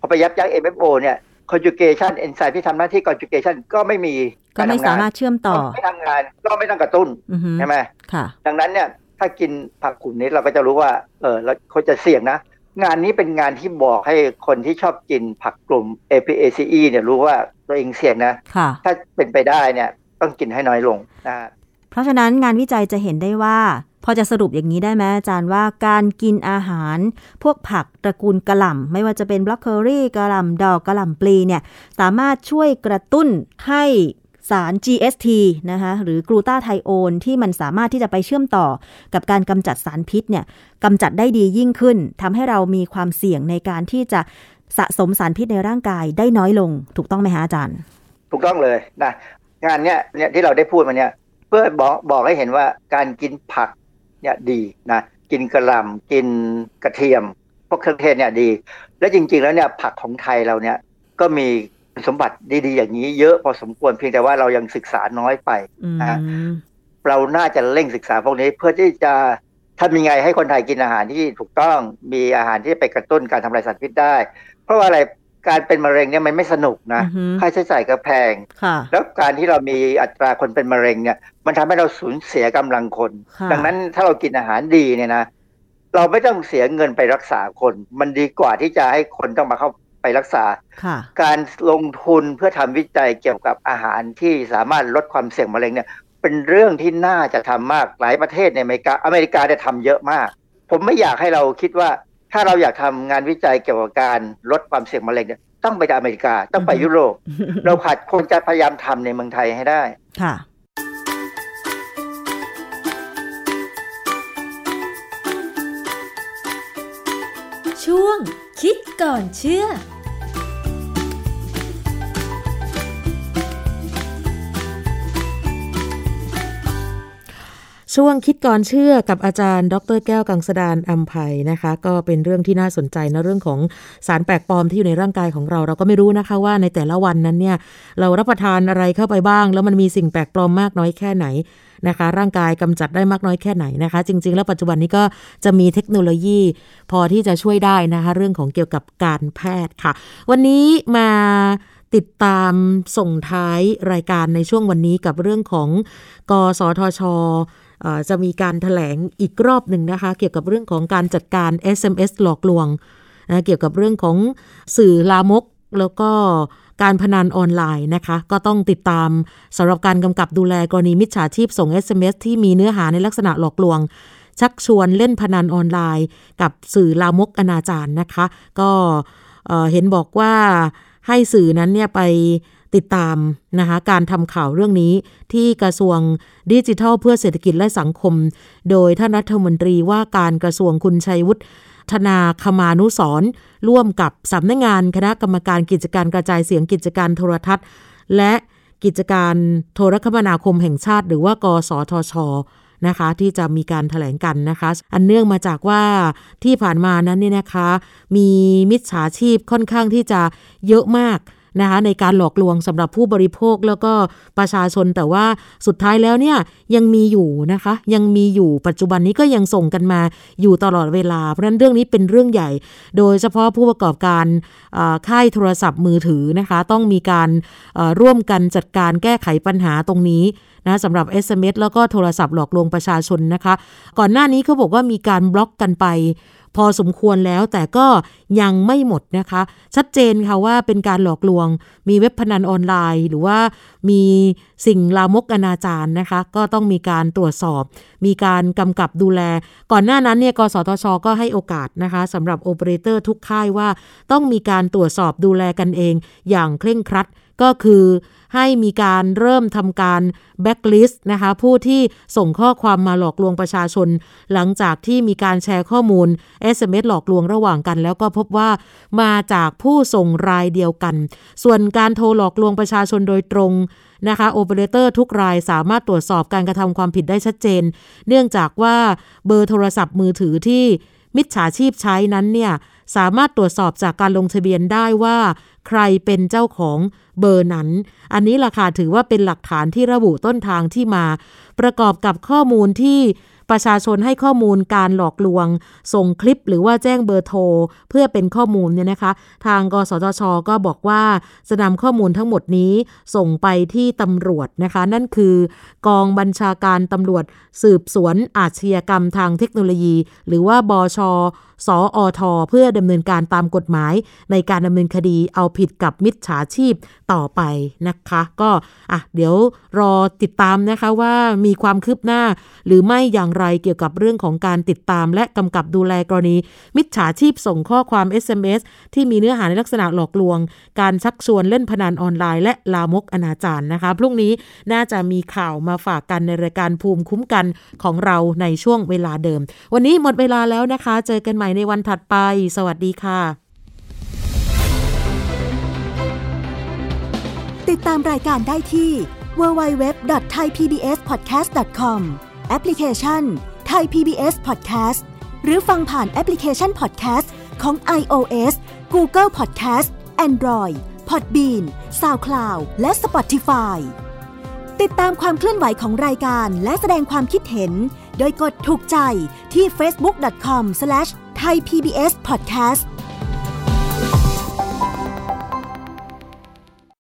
พอไปยับยั้ง MFO เนี่ย conjugation enzyme ที่ทำหน้าที่ conjugation ก็ไม่มีก็ไม่ทำงนสามารถเชื่อมต่อ ไม่ทำงานก็ไม่ต้องกระตุ้นอือฮึใช่ไหมค่ะดังนั้นเนี่ยถ้ากินผักกลุ่มนี้เราก็จะรู้ว่า เออเราเขาจะเสี่ยงนะ งานนี้เป็นงานที่บอกให้คนที่ชอบกินผักกลุ่ม Apiaceae เนี่ยรู้ว่าตัวเองเสี่ยงนะค่ะถ้าเป็นไปได้เนี่ยต้องกินให้น้อยลงนะฮะเพราะฉะนั้นงานวิจัยจะเห็นได้ว่า พอจะสรุปอย่างนี้ได้ไหมอาจารย์ว่าการกินอาหาร พวกผักตระกูลกระหล่ำไม่ว่าจะเป็นบล็อกเคอรี่กระหล่ำดอกกระหล่ำปลีเนี่ย สามารถช่วยกระตุ้นให้ สาร GST นะคะหรือกลูตาไทโอนที่มันสามารถที่จะไปเชื่อมต่อกับการกำจัดสารพิษเนี่ยกำจัดได้ดียิ่งขึ้นทำให้เรามีความเสี่ยงในการที่จะสะสมสารพิษในร่างกายได้น้อยลง ถูกต้องไหมคะอาจารย์ ถูกต้องเลยนะงานเนี้ยเนี่ยที่เราได้พูดมาเนี่ยเพื่อบอกบอกให้เห็นว่าการกินผักเนี่ยดีนะกินกระหล่ำกินกระเทียมพวกเครื่องเทศเนี่ยดี และจริงๆแล้วเนี่ยผักของไทยเราเนี่ยก็มี สมบัติดีๆอย่างนี้เยอะพอสมควรเพียงแต่ว่าเรายังศึกษาน้อยไปอืมนะเราน่าจะเร่งศึกษาพวกนี้เพื่อที่จะทำยังไงให้คนไทยกินอาหารที่ถูกต้องมีอาหารที่ไปกระตุ้นการทำลายสารพิษได้ เพราะว่าอะไรการเป็นมะเร็งเนี่ยมันไม่สนุกนะอือฮึค่าใช้จ่ายก็แพงค่ะแล้วการที่เรามีอัตราคนเป็นมะเร็งเนี่ย มันทำให้เราสูญเสียกำลังคนค่ะดังนั้นถ้าเรากินอาหารดีเนี่ยนะ เราไม่ต้องเสียเงินไปรักษาคน มันดีกว่าที่จะให้คนต้องมาเข้า ไปรักษาค่ะการลงทุนเพื่อทำวิจัยเกี่ยวกับอาหารที่สามารถลดความเสี่ยงมะเร็งเนี่ย เป็นเรื่องที่น่าจะทำมากหลายประเทศในอเมริกาอเมริกาได้ทำเยอะมาก ผมไม่อยากให้เราคิดว่า ถ้าเราอยากทำงานวิจัยเกี่ยวกับการลดความเสี่ยงมะเร็งเนี่ยต้องไปอเมริกาต้องไปยุโรป เราขาดคนจะพยายามทำในเมืองไทยให้ได้ค่ะช่วง คิดก่อนเชื่อ ช่วงคิดก่อนเชื่อกับอาจารย์ ดรแก้วกังสดานอัมภัยนะคะ ก็เป็นเรื่องที่น่าสนใจนะเรื่องของสารแปลกปลอมที่อยู่ในร่างกายของเรา เราก็ไม่รู้นะคะว่าในแต่ละวันนั้นเนี่ย เรารับประทานอะไรเข้าไปบ้าง แล้วมันมีสิ่งแปลกปลอมมากน้อยแค่ไหน นะคะ ร่างกายกำจัดได้มากน้อยแค่ไหนนะคะ จริง ๆ แล้วปัจจุบันนี้ก็จะมีเทคโนโลยีพอที่จะช่วยได้นะคะ เรื่องของเกี่ยวกับการแพทย์ค่ะ วันนี้มาติดตามส่งท้ายรายการในช่วงวันนี้กับเรื่องของกสทชจะมีการถแถลงอีกรอบหนึ่งนะคะ เกี่ยวกับเรื่องของการจัดการ SMS หลอกลวงนะเกี่ยวกับเรื่องของสื่อลามก แล้วก็ การพนันออนไลน์นะคะ ก็ต้องติดตามสำหรับการกำกับดูแลกรณีมิจฉาชีพส่ง SMS ที่มีเนื้อหาในลักษณะหลอกลวง ชักชวนเล่นพนันออนไลน์ กับสื่อลามกอนาจารนะคะ ก็เห็นบอกว่าให้สื่อนั้นเนี่ยไปติดตามนะคะการทำข่าวเรื่องนี้ที่กระทรวงดิจิทัลเพื่อเศรษฐกิจและสังคม โดยท่านรัฐมนตรีว่าการกระทรวงคุณชัยวุฒิ ธนาคมานุสรร่วมกับสำนักงงานคณะกรรมการกิจการกระจายเสียงกิจการโทรทัศน์ และกิจการโทรคมนาคมแห่งชาติ หรือว่ากสทชนะคะที่จะมีการถแถลงกันนะคะ อันเนื่องมาจากว่าที่ผ่านมานั้นเนี่ยนะคะ มีมิจฉาชีพค่อนข้างที่จะเยอะมาก นะคะในการหลอกลวงสำหรับผู้บริโภคแล้วก็ประชาชนแต่ว่าสุดท้ายแล้วเนี่ยยังมีอยู่นะคะ ยังมีอยู่ปัจจุบันนี้ก็ยังส่งกันมาอยู่ตลอดเวลา เพราะฉะนั้นเรื่องนี้เป็นเรื่องใหญ่ โดยเฉพาะผู้ประกอบการค่ายโทรศัพท์มือถือนะคะ ต้องมีการร่วมกันจัดการแก้ไขปัญหาตรงนี้นะสำหรับ SMS แล้วก็โทรศัพท์หลอกลวงประชาชนนะคะ ก่อนหน้านี้เขาบอกว่ามีการบล็อกกันไป พอสมควรแล้วแต่ก็ยังไม่หมดนะคะ ชัดเจนค่ะว่าเป็นการหลอกลวง มีเว็บพนันออนไลน์ หรือว่ามีสิ่งลามกอนาจารนะคะ ก็ต้องมีการตรวจสอบ มีการกำกับดูแล ก่อนหน้านั้นเนี่ยกสทช ก็ให้โอกาสนะคะสำหรับโอเปอเรเตอร์ทุกค่ายว่า ต้องมีการตรวจสอบดูแลกันเอง อย่างเคร่งครัดก็คือ ให้มีการเริ่มทำการแบ็กลิสต์นะคะผู้ที่ส่งข้อความมาหลอกลวงประชาชน หลังจากที่มีการแชร์ข้อมูล SMS หลอกลวงระหว่างกัน แล้วก็พบว่ามาจากผู้ส่งรายเดียวกัน ส่วนการโทรหลอกลวงประชาชนโดยตรงนะคะโอเปอเรเตอร์ทุกรายสามารถตรวจสอบการกระทำความผิดได้ชัดเจน เนื่องจากว่าเบอร์โทรศัพท์มือถือที่มิจฉาชีพใช้นั้นเนี่ย สามารถตรวจสอบจากการลงทะเบียนได้ว่า ใครเป็นเจ้าของเบอร์นั้น อันนี้ล่ะค่ะถือว่าเป็นหลักฐานที่ระบุต้นทางที่มา ประกอบกับข้อมูลที่ประชาชนให้ข้อมูลการหลอกลวง ส่งคลิปหรือว่าแจ้งเบอร์โทร เพื่อเป็นข้อมูลเนี่ยนะคะ ทางกสทช ก็บอกว่าจะนำข้อมูลทั้งหมดนี้ส่งไปที่ตำรวจนะคะ นั่นคือกองบัญชาการตำรวจสืบสวนอาชญากรรมทางเทคโนโลยี หรือว่าบอช สออทเพื่อดำเนินการตามกฎหมาย ในการดำเนินคดีเอาผิดกับมิจฉาชีพต่อไปนะคะ ก็อะเดี๋ยวรอติดตามนะคะว่ามีความคืบหน้า หรือไม่อย่างไรเกี่ยวกับเรื่องของการติดตาม และกำกับดูแลกรณี มิจฉาชีพส่งข้อความ SMS ที่มีเนื้อหาในลักษณะหลอกลวง การชักชวนเล่นพนันออนไลน์และลามกอนาจารนะคะพรุ่งนี้น่าจะมีข่าวมาฝากกันในรายการภูมิคุ้มกันของเราในช่วงเวลาเดิม วันนี้หมดเวลาแล้วนะคะ เจอกันใหม่ในวันถัดไป สวัสดีค่ะ ติดตามรายการได้ที่ www.thaipbspodcast.com แอปพลิเคชัน Thai PBS Podcast หรือฟังผ่านแอปพลิเคชัน Podcast ของ iOS Google Podcast Android Podbean SoundCloud และ Spotify ติดตามความเคลื่อนไหวของรายการและแสดงความคิดเห็น โดยกดถูกใจที่ facebook com ไทย PBS Podcast